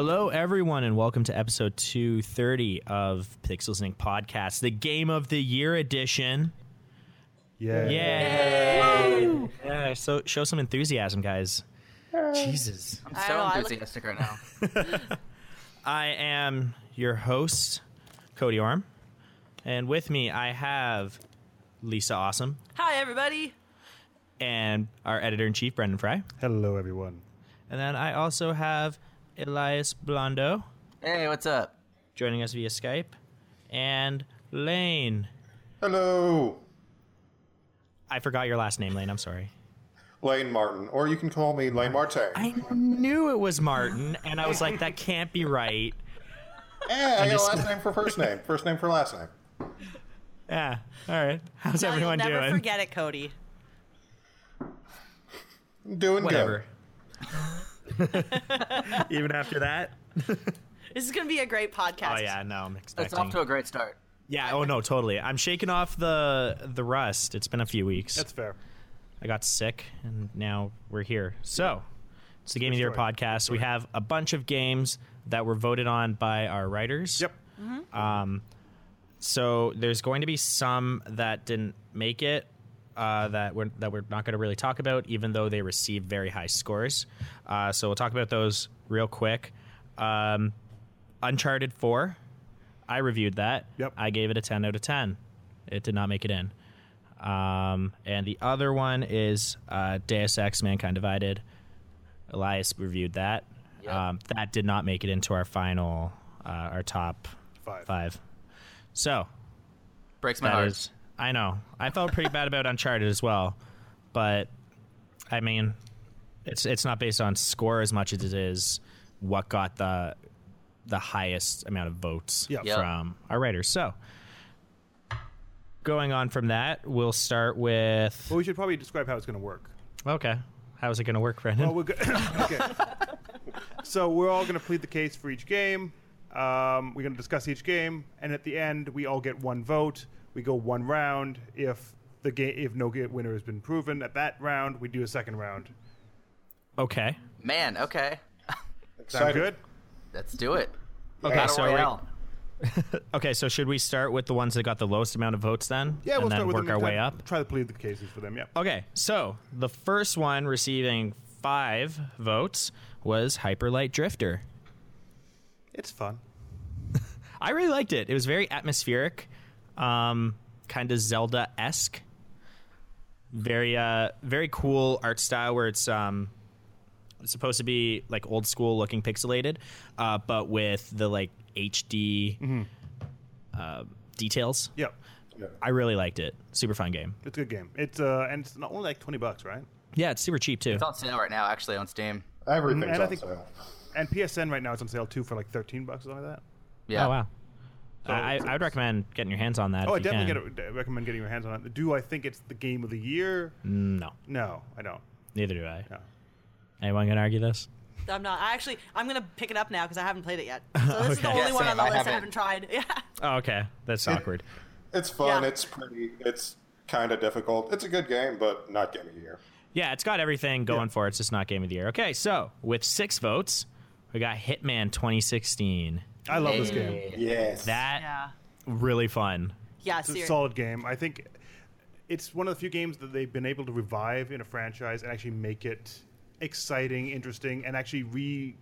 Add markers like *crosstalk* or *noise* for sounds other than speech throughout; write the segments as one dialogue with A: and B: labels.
A: Hello, everyone, and welcome to episode 230 of Pixels Inc. podcast, the Game of the Year edition.
B: Yeah.
A: Yay! Yeah, so show some enthusiasm, guys. Jesus.
C: I'm
D: I
C: so
D: know, I look-
C: enthusiastic right now. *laughs*
A: I am your host, Cody Orm, and with me I have Lisa Awesome
D: Hi, everybody.
A: and our editor in chief, Brendan Frye.
B: Hello, everyone.
A: And then I also have Elias Blondeau
C: hey, what's up?
A: joining us via Skype, and Lane.
E: Hello,
A: I forgot your last name, Lane. I'm sorry.
E: Lane Martin, or you can call me Lane Martin.
A: I knew it was Martin, and I was like, that can't be right.
E: Yeah, I got
A: just-
E: last name for first name, *laughs* first name for last name.
A: Yeah. All right. How's
D: Now
A: everyone
D: you'll never
A: doing?
D: forget it, Cody.
E: Doing
A: Whatever.
E: good. *laughs*
A: Even after that.
D: This is going to be a great podcast.
A: Oh yeah, no, I'm expecting.
C: It's off to a great start.
A: yeah. Oh no, totally. I'm shaking off the the rust. It's been a few weeks.
B: That's fair.
A: I got sick, and now we're here. So, it's the Game of the Year
B: story.
A: podcast. We have a bunch of games that were voted on by our writers.
B: Yep.
A: Um, So there's going to be some that didn't make it. Uh, that we're that we're not going to really talk about, even though they received very high scores. Uh, so we'll talk about those real quick. Um, Uncharted Four, I reviewed that.
B: Yep.
A: I gave it a ten out of ten. It did not make it in. Um, and the other one is uh, Deus Ex: Mankind Divided. Elias reviewed that.
C: Yep.
A: Um, that did not make it into our final, uh, our top
B: Five.
A: five. So
C: Breaks my heart.
A: is, I know. I felt pretty bad about Uncharted as well, but I mean, it's it's not based on score as much as it is what got the the highest amount of votes
B: Yep.
C: Yep.
A: from our writers. So, going on from that, we'll start with
B: Well, we should probably describe how it's going to work.
A: okay. How's it going to work, Brendan?
B: Well, we're go- *laughs* okay. So we're all going to plead the case for each game. Um, we're going to discuss each game, and at the end, we all get one vote. We go one round. If the game, if no ga- winner has been proven at that round, we do a second round.
A: okay.
C: Man, okay.
B: Sound
E: Excited.
B: good?
C: Let's do it.
A: Okay,
C: Battle
A: so we-
C: Royale. *laughs*
A: Okay, so should we start with the ones that got the lowest amount of votes then?
B: Yeah,
A: and
B: we'll
A: then
B: start with
A: work
B: them
A: our
B: and
A: way
B: try-
A: up.
B: Try to plead the cases for them. Yeah.
A: Okay, so the first one receiving five votes was Hyper Light Drifter.
B: It's fun. *laughs*
A: I really liked it. It was very atmospheric, um, kind of Zelda esque. Very, uh, very cool art style where it's um, it's supposed to be like old school looking pixelated, uh, but with the like HD uh, details.
B: Yep.
E: Yeah.
A: I really liked it. Super fun game.
B: It's a good game. It's uh, and it's not only like twenty bucks, right?
A: Yeah, it's super cheap too.
C: It's on sale right now, actually, on Steam.
E: Everything's
B: And I
E: on
B: think-
E: sale.
B: And PSN right now it's on sale too for like thirteen bucks or something like that.
C: Yeah.
A: Oh wow.
B: So
A: I, I
B: oh.
A: would recommend getting your hands on that.
B: Oh, I definitely
A: can.
B: get it, recommend getting your hands on it. Do I think it's the game of the year?
A: Mm, no,
B: No, I don't.
A: neither do I.
B: No.
A: Anyone gonna argue this?
D: I'm not. I actually, I'm going to pick it up now because I haven't played it yet. *laughs* So this is the
A: Okay.
D: only
C: Yeah,
D: one
C: same.
D: on the
C: I
D: list I
C: haven't.
D: haven't tried. *laughs* Yeah.
A: Oh, okay, that's awkward.
E: It's fun.
D: Yeah.
E: It's pretty. It's kind of difficult. It's a good game, but not game of the year.
A: Yeah, it's got everything going
B: Yeah.
A: for it. It's just not game of the year. Okay, so with six votes, we got Hitman 2016.
B: I love this game.
E: Yes.
A: That
D: Yeah.
A: really fun.
D: Yeah,
B: It's a
D: seriously.
B: solid game. I think it's one of the few games that they've been able to revive in a franchise and actually make it exciting, interesting, and actually re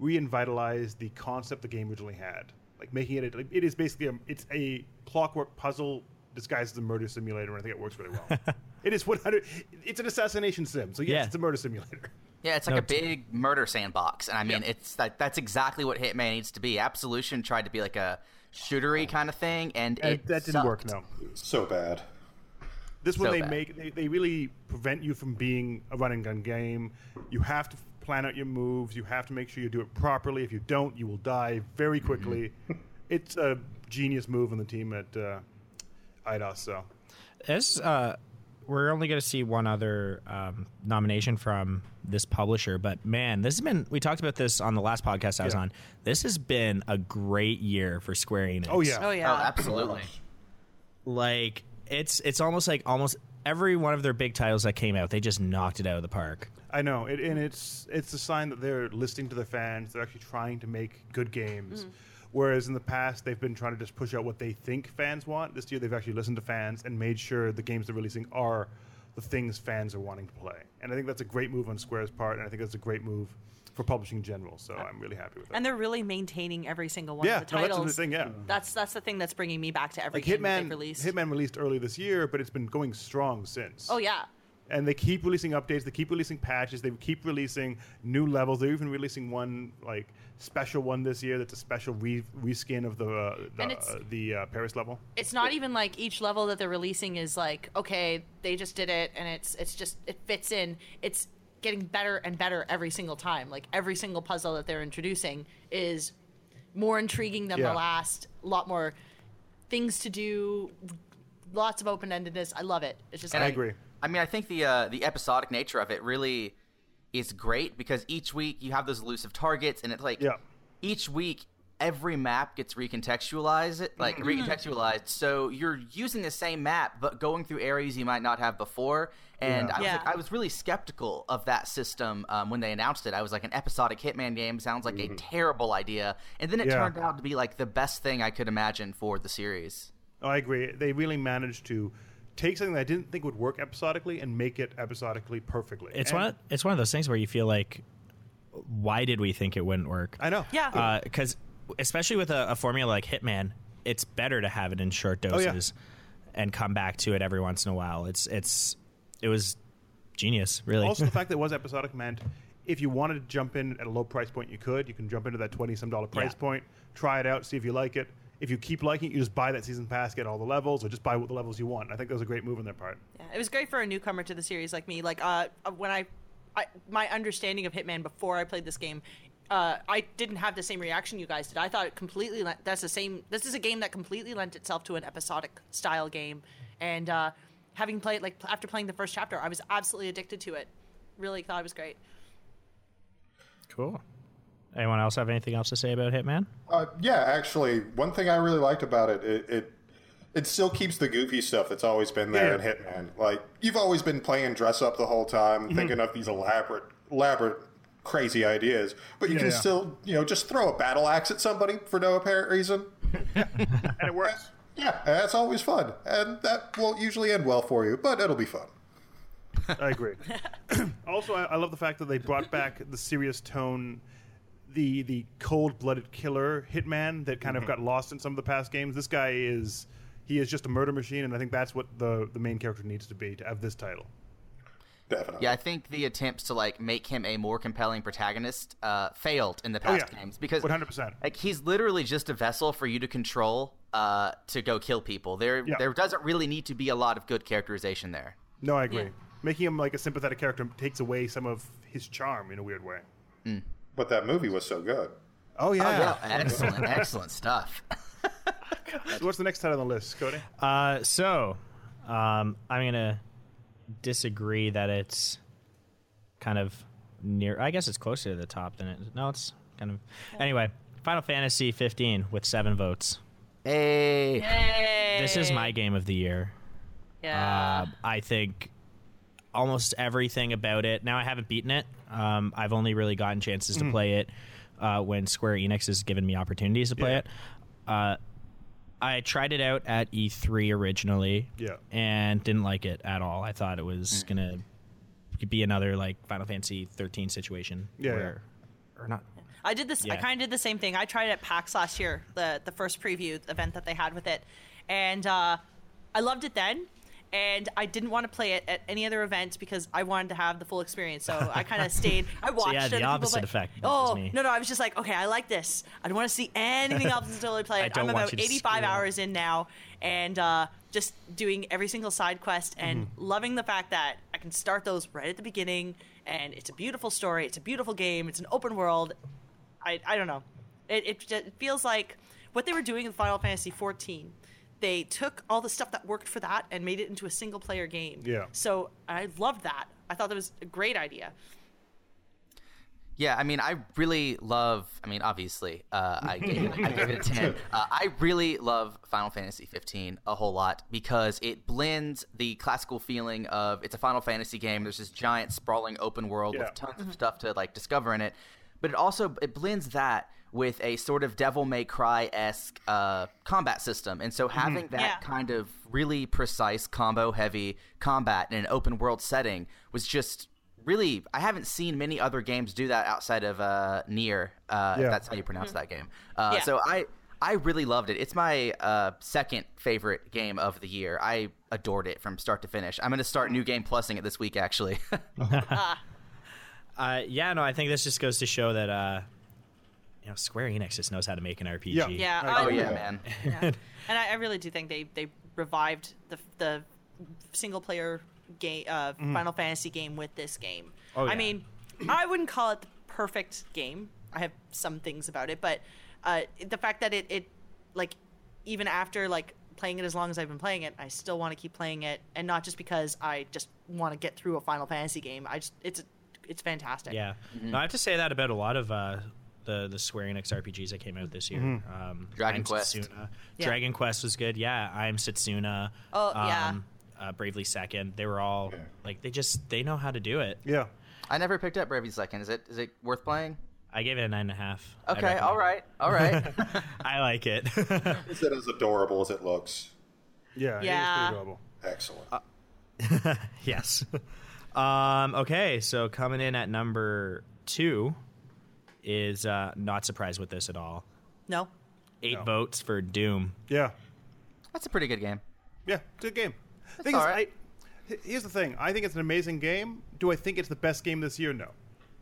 B: reinvitalize the concept the game originally had. Like making it, a, it is basically a, it's a clockwork puzzle disguised as a murder simulator, and I think it works really well. *laughs* it is 100. It's an assassination sim, so yes,
A: Yeah.
B: it's a murder simulator.
C: Yeah, it's like
A: No,
C: a big murder sandbox, and I mean, it's like that's exactly what Hitman needs to be. Absolution tried to be like a shootery kind of thing, and
B: And
C: it
B: that didn't work. No.
E: So bad.
B: This one
C: So
B: they
C: bad.
B: make they, they really prevent you from being a run and gun game. You have to plan out your moves. You have to make sure you do it properly. If you don't, you will die very quickly. it's a genius move on the team at uh, Eidos. So
A: This, uh, we're only going to see one other um, nomination from this publisher, but man, this has been. We talked about this on the last podcast I was
B: Yeah.
A: on. This has been a great year for Square Enix.
B: Oh, yeah.
D: Oh yeah.
C: Oh, absolutely.
A: like it's it's almost like almost every one of their big titles that came out, they just knocked it out of the park.
B: I know, it, and it's it's a sign that they're listening to their fans. They're actually trying to make good games. Whereas in the past, they've been trying to just push out what they think fans want. This year, they've actually listened to fans and made sure the games they're releasing are the things fans are wanting to play. And I think that's a great move on Square's part, and I think that's a great move for publishing in general. So I'm really happy with that.
D: And they're really maintaining every single one
B: yeah,
D: of the
B: no,
D: titles.
B: that's the thing. Yeah,
D: That's that's the thing that's bringing me back to every
B: like Hitman. Hitman released early this year, but it's been going strong since.
D: Oh yeah.
B: And they keep releasing updates. They keep releasing patches. They keep releasing new levels. They're even releasing one like special one this year. That's a special re- reskin of the uh, the, uh, the uh, Paris level.
D: It's not even like each level that they're releasing is like okay, they just did it and it's it's just it fits in. It's getting better and better every single time. Like every single puzzle that they're introducing is more intriguing than
B: Yeah.
D: the last. A lot more things to do. Lots of open endedness. I love it. It's just
C: And
B: I agree.
C: I mean, I think the uh, the episodic nature of it really is great because each week you have those elusive targets, and it's like
B: Yeah.
C: each week every map gets recontextualized, like
B: Mm-hmm.
C: recontextualized. So you're using the same map, but going through areas you might not have before. And
B: Yeah.
C: I was
D: Yeah.
C: like, I was really skeptical of that system um, when they announced it. I was like, an episodic Hitman game sounds like a terrible idea, and then it
B: Mm-hmm. Yeah.
C: turned out to be like the best thing I could imagine for the series.
B: Oh, I agree. They really managed to take something that I didn't think would work episodically and make it episodically perfectly.
A: It's
B: And-
A: one. Of, it's one of those things where you feel like, why did we think it wouldn't work?
B: I know.
D: Yeah.
A: Uh, because especially with a, a formula like Hitman, it's better to have it in short
B: Oh, yeah.
A: doses and come back to it every once in a while. It's it's it was genius, really.
B: Also, the *laughs* fact that it was episodic meant if you wanted to jump in at a low price point, you could. You can jump into that twenty some dollar price
A: Yeah.
B: point, try it out, see if you like it. If you keep liking it, you just buy that season pass, get all the levels, or just buy what the levels you want. I think that was a great move on their part.
D: Yeah, it was great for a newcomer to the series like me. Like uh, uh, when I, I, my understanding of Hitman before I played this game, uh, I didn't have the same reaction you guys did. I thought it completely lent, that's the same. This is a game that completely lent itself to an episodic style game, and uh, having played like after playing the first chapter, I was absolutely addicted to it. Really thought it was great.
A: cool. Anyone else have anything else to say about Hitman?
E: Uh, yeah, actually, one thing I really liked about it, it, it it still keeps the goofy stuff that's always been there
B: Yeah.
E: in Hitman. Like you've always been playing dress up the whole time,
B: Mm-hmm.
E: thinking of these elaborate, elaborate, crazy ideas, but you
B: Yeah,
E: can
B: yeah.
E: still, you know, just throw a battle axe at somebody for no apparent reason. *laughs*
B: And it works.
E: Yeah, that's always fun, and that won't usually end well for you, but it'll be fun.
B: I agree. *clears throat* also, I, I love the fact that they brought back the serious tone, the the cold blooded killer hitman that kind of got lost in some of the past games. This guy is he is just a murder machine, and I think that's what the the main character needs to be to have this title.
E: Definitely.
C: Yeah, I think the attempts to like make him a more compelling protagonist uh, failed in the past
B: yeah.
C: games because
B: 100%.
C: Like he's literally just a vessel for you to control uh, to go kill people. There,
B: Yeah.
C: there doesn't really need to be a lot of good characterization there.
B: No, I agree.
D: Yeah.
B: Making him like a sympathetic character takes away some of his charm in a weird way.
E: But that movie was so good.
B: Oh yeah.
C: excellent, excellent stuff. *laughs*
B: So what's the next title on the list, Cody?
A: Uh, so um, I'm gonna disagree that it's kind of near. I guess it's closer to the top than it. No, it's kind of. Anyway, Final Fantasy 15 with seven votes.
C: Hey,
D: Hey.
A: This is my game of the year.
D: Yeah.
A: Uh, I think almost everything about it. Now I haven't beaten it. Um, I've only really gotten chances to play it uh, when Square Enix has given me opportunities to play
B: Yeah.
A: it. Uh, I tried it out at E3 originally,
B: Yeah.
A: and didn't like it at all. I thought it was gonna be another like Final Fantasy 13 situation,
B: Yeah,
A: where, or not.
D: I did this. I
A: Yeah.
D: kind of did the same thing. I tried it at PAX last year, the the first preview event that they had with it, and uh, I loved it then. And I didn't want to play it at any other event because I wanted to have the full experience. So I kind *laughs* of stayed. I watched.
A: yeah, the opposite
D: play-
A: effect
D: Oh
A: me.
D: no, no! I was just like, okay, I like this. I don't want to see anything else until *laughs* I play it.
A: don't
D: I'm about 85 hours in now, and uh, just doing every single side quest and
A: Mm-hmm.
D: loving the fact that I can start those right at the beginning. And it's a beautiful story. It's a beautiful game. It's an open world. I, I don't know. It, it, just- it feels like what they were doing in Final Fantasy 14. They took all the stuff that worked for that and made it into a single player game.
B: Yeah.
D: So I loved that. I thought that was a great idea.
C: Yeah, I mean, I really love. I mean, obviously, uh, I, gave it, I gave it a *laughs* ten. Uh, I really love Final Fantasy 15 a whole lot because it blends the classical feeling of it's a Final Fantasy game. There's this giant sprawling open world
B: Yeah.
C: with tons of stuff to like discover in it, but it also it blends that with a sort of Devil May Cry esque uh, combat system, and so having that
D: Yeah.
C: kind of really precise combo heavy combat in an open world setting was just really I haven't seen many other games do that outside of uh Nier uh
B: Yeah.
C: if that's how you pronounce that game. Uh
D: Yeah.
C: so I I really loved it. It's my uh, second favorite game of the year. I adored it from start to finish. I'm going to start New Game Plusing it this week, actually. *laughs* *laughs*
A: Uh, yeah, no, I think this just goes to show that uh, you know Square Enix just knows how to make an RPG.
B: Yeah.
D: Yeah,
B: I
C: oh, yeah,
E: Yeah.
C: man. *laughs*
D: yeah. and I, I really do think they they revived the the single player game uh, Final Fantasy game with this game.
A: Mm-hmm. Oh, yeah.
D: I mean, I wouldn't call it the perfect game. I have some things about it, but uh, the fact that it it like even after like playing it as long as I've been playing it, I still want to keep playing it, and not just because I just want to get through a Final Fantasy game. I just it's it's fantastic.
A: Yeah, no, I have to say that about a lot of uh, the the Square Enix RPGs that came out this year. Um,
C: Dragon
A: I'm
C: Quest.
A: Setsuna.
D: Yeah.
A: Dragon Quest was good. Yeah, I'm Setsuna.
D: Oh, yeah.
A: um, Uh, Bravely Second. They were all like they just they know how to do it.
B: Yeah.
C: I never picked up Bravely Second. Is it is it worth playing?
A: I gave it a nine and a half.
C: Okay,
A: recommend
C: all
A: it.
C: right, all right. *laughs*
A: I like it. *laughs*
E: Is it as adorable as it looks?
B: Yeah.
D: Yeah.
B: adorable.
E: Excellent. *laughs*
A: yes. Um, okay, so coming in at number two is uh, not surprised with this at all.
D: No.
A: Eight
B: No.
A: votes for Doom.
B: Yeah.
C: That's a pretty good game.
B: Yeah. It's a good game. Thing is,
C: all right.
B: I, h- here's the thing. I think it's an amazing game. Do I think it's the best game this year? No.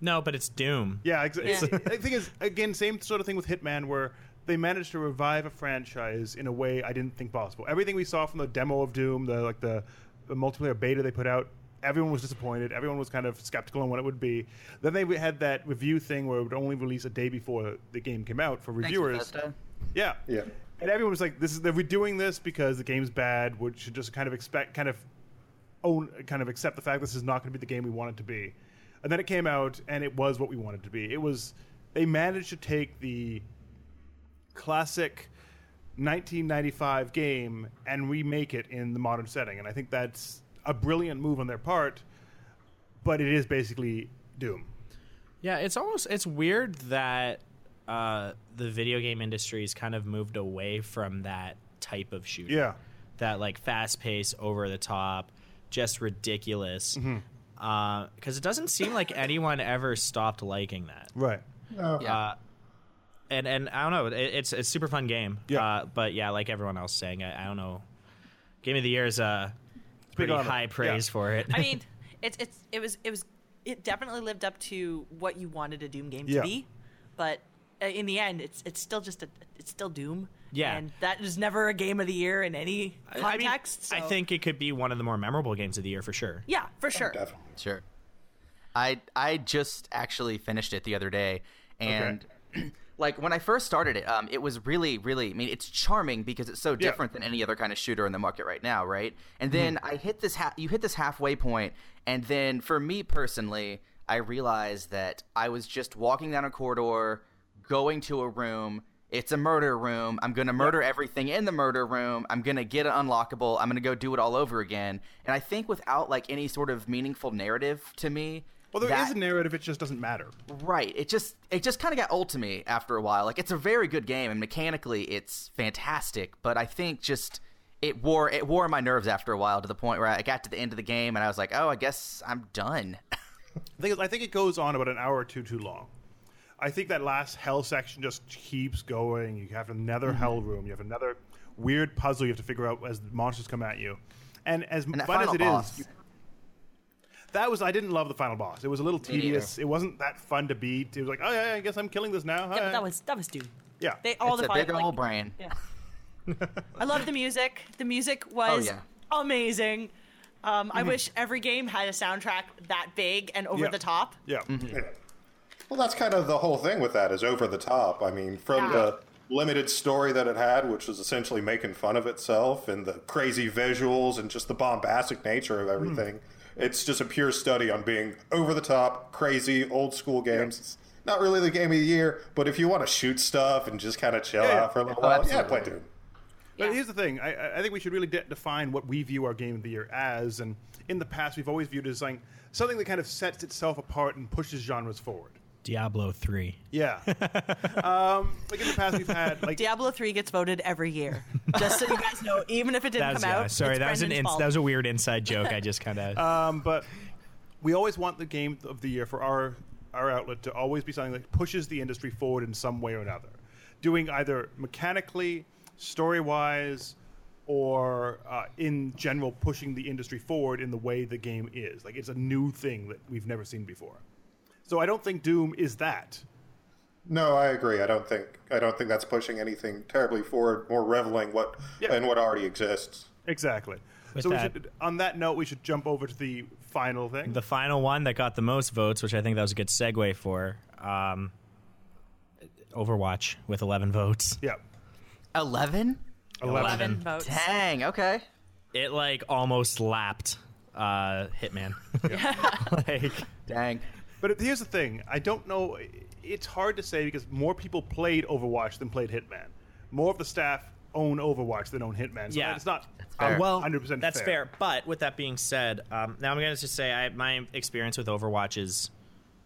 A: No, but it's Doom.
B: Yeah, ex-
D: Yeah.
B: the *laughs* thing is, again, same sort of thing with Hitman, where they managed to revive a franchise in a way I didn't think possible. Everything we saw from the demo of Doom, the like the, the multiplayer beta they put out, everyone was disappointed. Everyone was kind of skeptical on what it would be. Then they had that review thing where it would only release a day before the game came out for reviewers.
C: Bethesda.
B: Yeah.
E: Yeah.
B: And everyone was like, "This is they're doing this because the game's bad. We should just kind of expect, kind of own, kind of accept the fact this is not going to be the game we want it to be." And then it came out, and it was what we wanted to be. It was. They managed to take the classic 1995 game and remake it in the modern setting, and I think that's a brilliant move on their part. But it is basically Doom.
A: Yeah, it's almost it's weird that uh, the video game industry has kind of moved away from that type of shooter.
B: Yeah.
A: That like fast pace, over the top, just ridiculous. Because it doesn't seem like anyone ever stopped liking that.
B: Right.
E: No.
C: Yeah.
A: Uh, and and I don't know, it, it's it's a super fun game.
B: Yeah.
A: Uh, but yeah, like everyone else saying, I, I don't know. Game of the year is uh, pretty
B: on
A: high praise
B: Yeah.
A: for it.
D: I mean, *laughs* it's it's it was it was it definitely lived up to what you wanted a Doom game to
B: Yeah.
D: be, but uh, in the end, it's it's still just a it's still Doom.
A: Yeah.
D: and that is never a game of the year in any
A: I- I mean,
D: context.
A: I think it could be one of the more memorable games of the year for sure.
D: yeah, for sure.
E: Definitely.
C: Sure. I I just actually finished it the other day, and *clears throat* like when I first started it, um, it was really, really. I mean, it's charming because it's so different than any other kind of shooter in the market right now, right? And then I hit this ha- you hit this halfway point, and then for me personally, I realized that I was just walking down a corridor, going to a room. It's a murder room. I'm going to murder everything in the murder room. I'm going to get it unlockable. I'm going to go do it all over again. And I think without like any sort of meaningful narrative to me,
B: Well, there is
C: that-
B: a narrative. It just doesn't matter.
C: Right. It just it just kind of got old to me after a while. Like it's a very good game and mechanically it's fantastic, but I think just it wore it wore my nerves after a while to the point where I got to the end of the game and I was like, "Oh, I guess I'm done." *laughs*
B: Thing is, I think it goes on about an hour or two too long. I think that last hell section just keeps going. You have another
C: Mm-hmm.
B: hell room. You have another weird puzzle you have to figure out as monsters come at you. And as
C: And
B: fun as it is,
C: boss.
B: you- that was I didn't love the final boss. It was a little tedious. It wasn't that fun to beat. It was like, oh yeah, I guess I'm killing this now.
D: Yeah, but that was that was Doom.
B: yeah.
D: They all
C: it's
D: the
C: a big
D: like,
C: old brain.
D: Yeah. *laughs* I love the music. The music oh, was
C: yeah.
D: amazing. Um, I mm-hmm. wish every game had a soundtrack that big and over
B: Yeah.
D: the top.
B: yeah. Mm-hmm.
E: Yeah. Well, that's kind of the whole thing with that is over the top. I mean, from
D: Yeah.
E: the limited story that it had, which was essentially making fun of itself, and the crazy visuals and just the bombastic nature of mm. everything. It's just a pure study on being over the top, crazy, old school games. It's not really the game of the year, but if you want to shoot stuff and just kind of chill
B: Yeah,
E: out for a little
C: Oh,
E: while, yeah, play Doom.
B: But
D: Yeah.
B: here's the thing: I, I think we should really de- define what we view our game of the year as. And in the past, we've always viewed it as like something that kind of sets itself apart and pushes genres forward.
A: Diablo three.
B: Yeah. *laughs* um, like in the past, we've had like
D: Diablo 3 gets voted every year. Just so you guys know, *laughs* even if it didn't
A: That was,
D: come
A: yeah,
D: out.
A: sorry,
D: it's
A: that was an ins- that was a weird inside joke. I just kind of *laughs*
B: Um, but we always want the game of the year for our our outlet to always be something that pushes the industry forward in some way or another, doing either mechanically, story wise, or uh, in general pushing the industry forward in the way the game is. Like it's a new thing that we've never seen before. So I don't think Doom is that.
E: No, I agree. I don't think I don't think that's pushing anything terribly forward. More reveling what
B: Yeah.
E: in what already exists.
B: Exactly.
A: With
B: so we
A: that-
B: should, on that note, we should jump over to the final thing.
A: the final one that got the most votes, which I think that was a good segue for. Um, Overwatch with eleven votes.
B: yeah.
C: 11?
D: 11 votes.
C: Dang, okay.
A: It like almost lapped uh, Hitman. *laughs* *laughs* like
C: Dang.
B: But here's the thing: I don't know. It's hard to say because more people played Overwatch than played Hitman. More of the staff own Overwatch than own Hitman. So
A: Yeah.
B: it's not.
C: fair.
A: well,
B: 100%
A: that's
B: fair.
A: fair. But with that being said, um, now I'm going to just say I, my experience with Overwatch is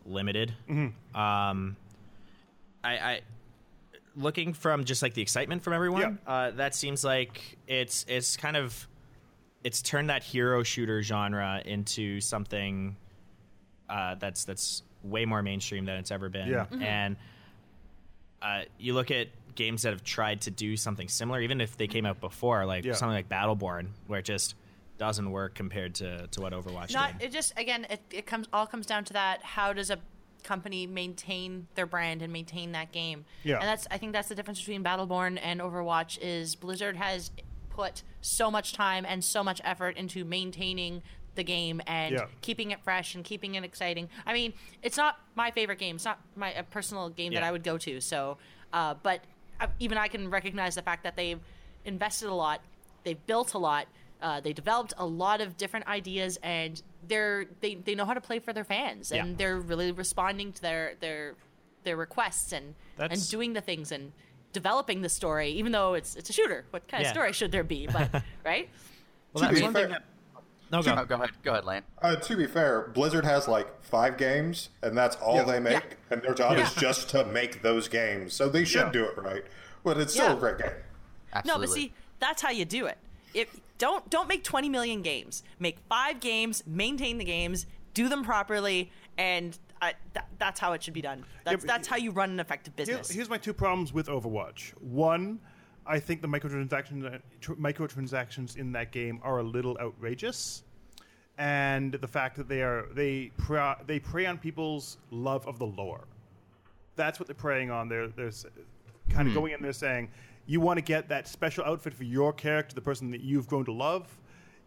A: limited.
B: Mm-hmm.
A: Um, I, I looking from just like the excitement from everyone. Uh, that seems like it's it's kind of it's turned that hero shooter genre into something uh, that's that's way more mainstream than it's ever been.
B: Yeah.
A: And uh, you look at games that have tried to do something similar, even if they came out before, like
B: Yeah.
A: something like Battleborn, where it just doesn't work compared to, to what Overwatch
D: Not
A: did.
D: it just again it, it comes all comes down to that how does a company maintain their brand and maintain that game
B: Yeah.
D: and that's i think that's the difference between battleborn and overwatch is blizzard has put so much time and so much effort into maintaining the game and
B: Yeah.
D: keeping it fresh and keeping it exciting i mean it's not my favorite game it's not my a personal game that i would go to so uh, but uh, even i can recognize the fact that they've invested a lot they've built a lot uh, they developed a lot of different ideas and they're they, they know how to play for their fans and
A: Yeah.
D: they're really responding to their their their requests and
A: That's-
D: and doing the things and developing the story even though it's it's a shooter what kind
A: Yeah.
D: of story should there be but *laughs* right
A: Well, that's one thing that. No, go.
C: Oh, go ahead. Go ahead, Lane.
E: Uh, to be fair, Blizzard has like five games, and that's all
B: Yeah.
E: they make,
D: Yeah.
E: and their job is just to make those games. So they should
B: Yeah.
E: do it right. But it's still
D: Yeah.
E: a great game.
C: Absolutely.
D: No, but see, that's how you do it. If don't don't make 20 million games. Make 5 games, maintain the games, do them properly and I, that, that's how it should be done. That's
B: but
D: that's how you run an effective
B: Here-
D: business.
B: here's my two problems with Overwatch. One, I think the microtransactions microtransactions in that game are a little outrageous, and the fact that they are they pre- they prey on people's love of the lore. That's what they're preying on. They're they're kind of hmm. going in there saying, you want to get that special outfit for your character, the person that you've grown to love.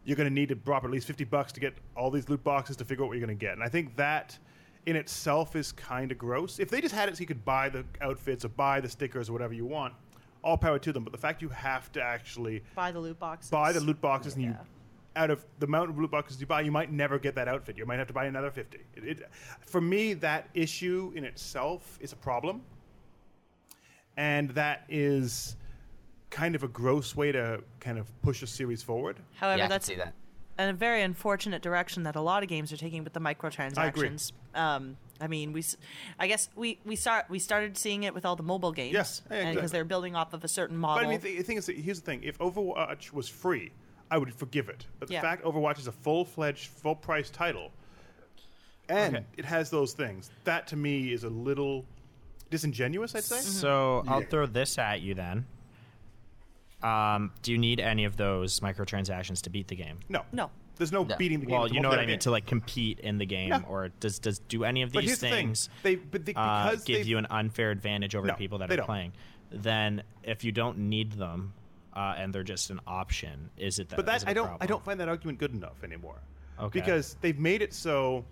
B: You're going to need to drop at least fifty bucks to get all these loot boxes to figure out what you're going to get. And I think that in itself is kind of gross. If they just had it so you could buy the outfits or buy the stickers or whatever you want, all power to them. But the fact you have to actually
D: buy the loot boxes.
B: buy the loot boxes and you
D: Yeah.
B: out of the amount of loot boxes you buy you might never get that outfit you might have to buy another 50 it, it, for me that issue in itself is a problem and that is kind of a gross way to kind of push a series forward
D: However,
C: yeah, I can
D: that's
C: see that.
D: a very unfortunate direction that a lot of games are taking with the microtransactions. Um, I mean, we, s- I guess we we start we started seeing it with all the mobile games,
B: Yes,
D: because
B: exactly.
D: they're building off of a certain model.
B: but i mean the thing is that- here's the thing if overwatch was free i would forgive it but the
D: Yeah.
B: fact overwatch is a full-fledged full-price title and
A: Okay.
B: it has those things that to me is a little disingenuous i'd say
A: So I'll throw this at you then. Um, do you need any of those microtransactions to beat the game?
B: no
D: no,
B: there's no,
C: No.
B: beating the game
A: Well, you know what I mean
B: game.
A: to like compete in the game,
B: Yeah.
A: or does does do any of these
B: here's the thing.
A: things
B: They- but they-
A: uh, give you an unfair advantage over
B: No,
A: people that are
B: don't.
A: playing? Then if you don't need them uh, and they're just an option, is it that?
B: But
A: is
B: that
A: it a
B: I don't I don't find that argument good enough anymore.
A: Okay.
B: Because they've made it so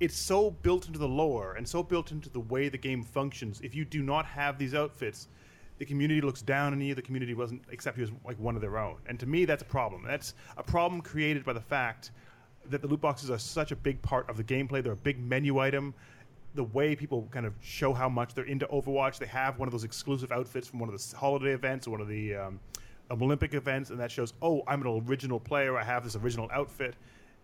B: it's so built into the lore and so built into the way the game functions. If you do not have these outfits, the community looks down on you. The community doesn't accept you as like one of their own. And to me, that's a problem. That's a problem created by the fact that the loot boxes are such a big part of the gameplay. They're a big menu item. the way people kind of show how much they're into Overwatch. They have one of those exclusive outfits from one of the holiday events or one of the um, Olympic events, and that shows, oh, I'm an original player. I have this original outfit,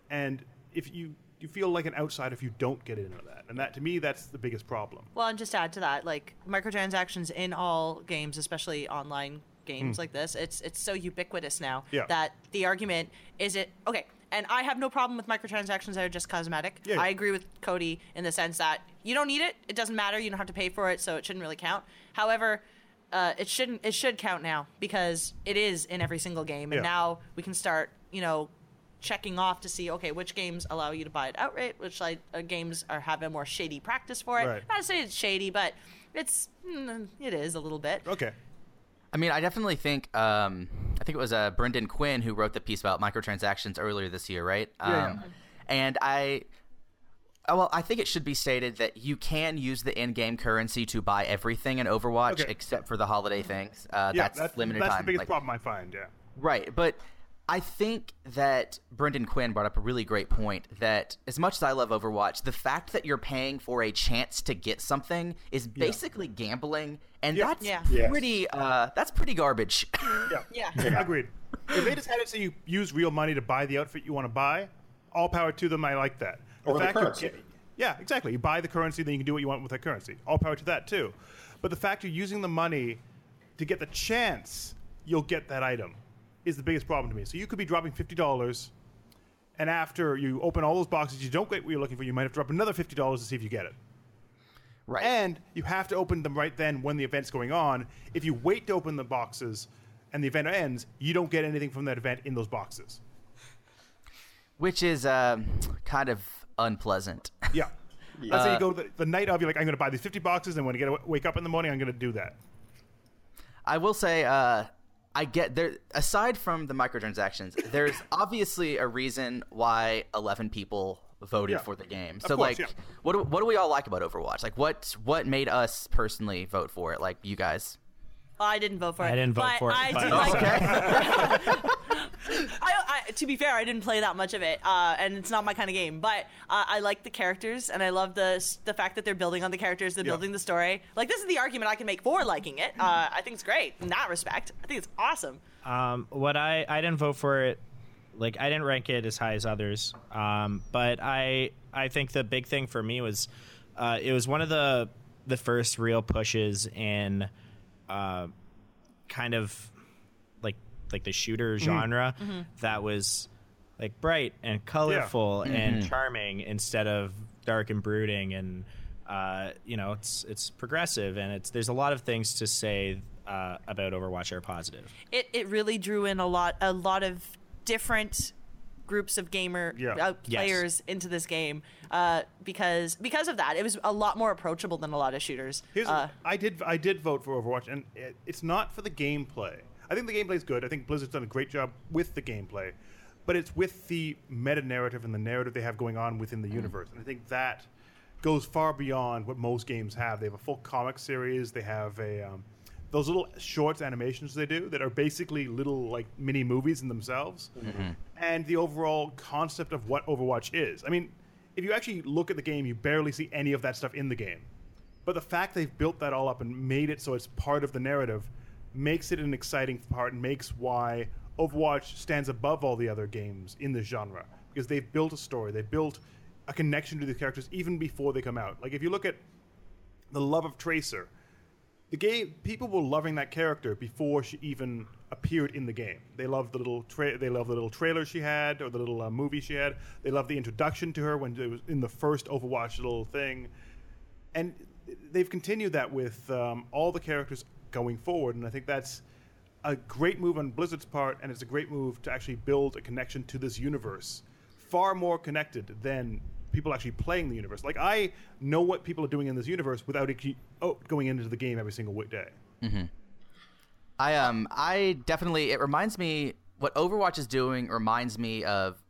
B: and if you you feel like an outsider if you don't get into that, and that to me that's the biggest problem.
D: Well, and just to add to that, like microtransactions in all games, especially online games like this, it's it's so ubiquitous now
B: Yeah.
D: that the argument is it okay. And I have no problem with microtransactions that are just cosmetic.
B: Yeah.
D: I agree with Cody in the sense that you don't need it. It doesn't matter. You don't have to pay for it, so it shouldn't really count. However, uh, it shouldn't. It should count now because it is in every single game, and
B: Yeah.
D: now we can start. You know, checking off to see okay which games allow you to buy it outright, which like uh, games are have a more shady practice for it.
B: Right.
D: Not to say it's shady, but it's mm, it is a little bit.
B: Okay.
C: I mean, I definitely think. Um, I think it was uh, Brendan Quinn who wrote the piece about microtransactions earlier this year, right?
B: Yeah, yeah.
C: Um, And I, oh, well, I think it should be stated that you can use the in-game currency to buy everything in Overwatch
B: Okay.
C: except for the holiday things. Uh,
B: Yeah,
C: that's, limited
B: that's
C: time.
B: the biggest
C: like-
B: problem I find. Yeah.
C: Right, but I think that Brendan Quinn brought up a really great point that as much as I love Overwatch, the fact that you're paying for a chance to get something is basically gambling, and
B: Yeah.
C: that's
D: Yeah.
E: Yes.
C: pretty uh, that's pretty garbage. *laughs*
B: Yeah.
D: Yeah.
B: Agreed. If they just had it so you use real money to buy the outfit you want to buy, all power to them. I like that.
E: Or the
B: fact you-
E: currency.
B: yeah, exactly. You buy the currency, then you can do what you want with that currency. All power to that too. But the fact you're using the money to get the chance you'll get that item is the biggest problem to me. So you could be dropping fifty dollars, and after you open all those boxes, you don't get what you're looking for. You might have to drop another fifty dollars to see if you get it.
C: right.
B: And you have to open them right then when the event's going on. If you wait to open the boxes and the event ends, you don't get anything from that event in those boxes.
C: Which is um, kind of unpleasant. *laughs*
B: Yeah. Let's say you go the, the night of, you're like, I'm going to buy these 50 boxes, and when I get wake up in the morning, I'm going to do that.
C: I will say, uh, I get there. Aside from the microtransactions, there's *laughs* obviously a reason why 11 people voted
B: Yeah.
C: for the game. So,
B: course,
C: like,
B: yeah.
C: what do, what do we all like about Overwatch? Like, what what made us personally vote for it? Like, you guys.
D: I didn't vote for it.
A: I didn't vote
D: but
A: for it,
D: I *laughs*
A: but-
D: did like *laughs* I, I, to be fair, I didn't play that much of it, uh, and it's not my kind of game. But uh, I like the characters, and I love the the fact that they're building on the characters, they're
B: Yeah.
D: building the story. Like this is the argument I can make for liking it. Uh, I think it's great in that respect. I think it's awesome.
A: Um, what I I didn't vote for it. Like I didn't rank it as high as others. Um, but I I think the big thing for me was uh, it was one of the the first real pushes in uh, kind of like like the shooter genre that was like bright and colorful and charming instead of dark and brooding and uh, you know it's it's progressive and it's there's a lot of things to say uh, about Overwatch that are positive.
D: It it really drew in a lot a lot of different groups of gamer
B: Yeah.
D: uh,
A: Yes.
D: players into this game uh, because because of that it was a lot more approachable than a lot of shooters. Uh,
B: I did I did vote for Overwatch, and it, it's not for the gameplay. I think the gameplay is good. I think Blizzard's done a great job with the gameplay, but it's with the meta narrative and the narrative they have going on within the universe. And I think that goes far beyond what most games have. They have a full comic series. They have a um, those little shorts animations they do that are basically little like mini movies in themselves, and the overall concept of what Overwatch is. I mean, if you actually look at the game, you barely see any of that stuff in the game. But the fact they've built that all up and made it so it's part of the narrative makes it an exciting part and makes why Overwatch stands above all the other games in the genre because they've built a story, they've built a connection to the characters even before they come out. Like if you look at the love of Tracer, the game people were loving that character before she even appeared in the game. They loved the little tra- they loved the little trailer she had or the little uh, movie she had. They loved the introduction to her when it was in the first Overwatch little thing, and they've continued that with um, all the characters going forward. And I think that's a great move on Blizzard's part, and it's a great move to actually build a connection to this universe, far more connected than people actually playing the universe. Like I know what people are doing in this universe without actually oh, going into the game every single day.
C: I um I definitely it reminds me what Overwatch is doing reminds me of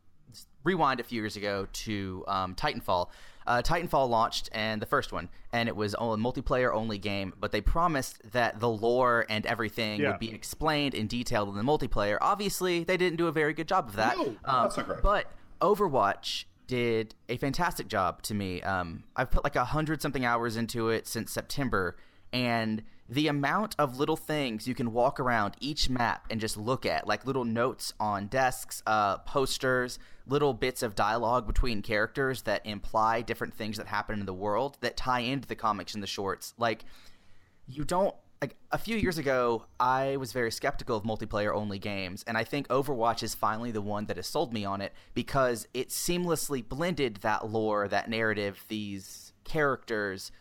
C: rewind a few years ago to um, Titanfall. Uh, Titanfall launched and the first one, and it was a multiplayer only game. But they promised that the lore and everything
B: Yeah.
C: would be explained in detail in the multiplayer. Obviously, they didn't do a very good job of that.
E: No,
C: Um,
E: that's not great.
C: But Overwatch did a fantastic job to me. Um, I've put like a hundred something hours into it since September, and the amount of little things you can walk around each map and just look at, like little notes on desks, uh, posters, little bits of dialogue between characters that imply different things that happen in the world that tie into the comics and the shorts. Like, you don't like a few years ago, I was very skeptical of multiplayer only games, and I think Overwatch is finally the one that has sold me on it because it seamlessly blended that lore, that narrative, these characters,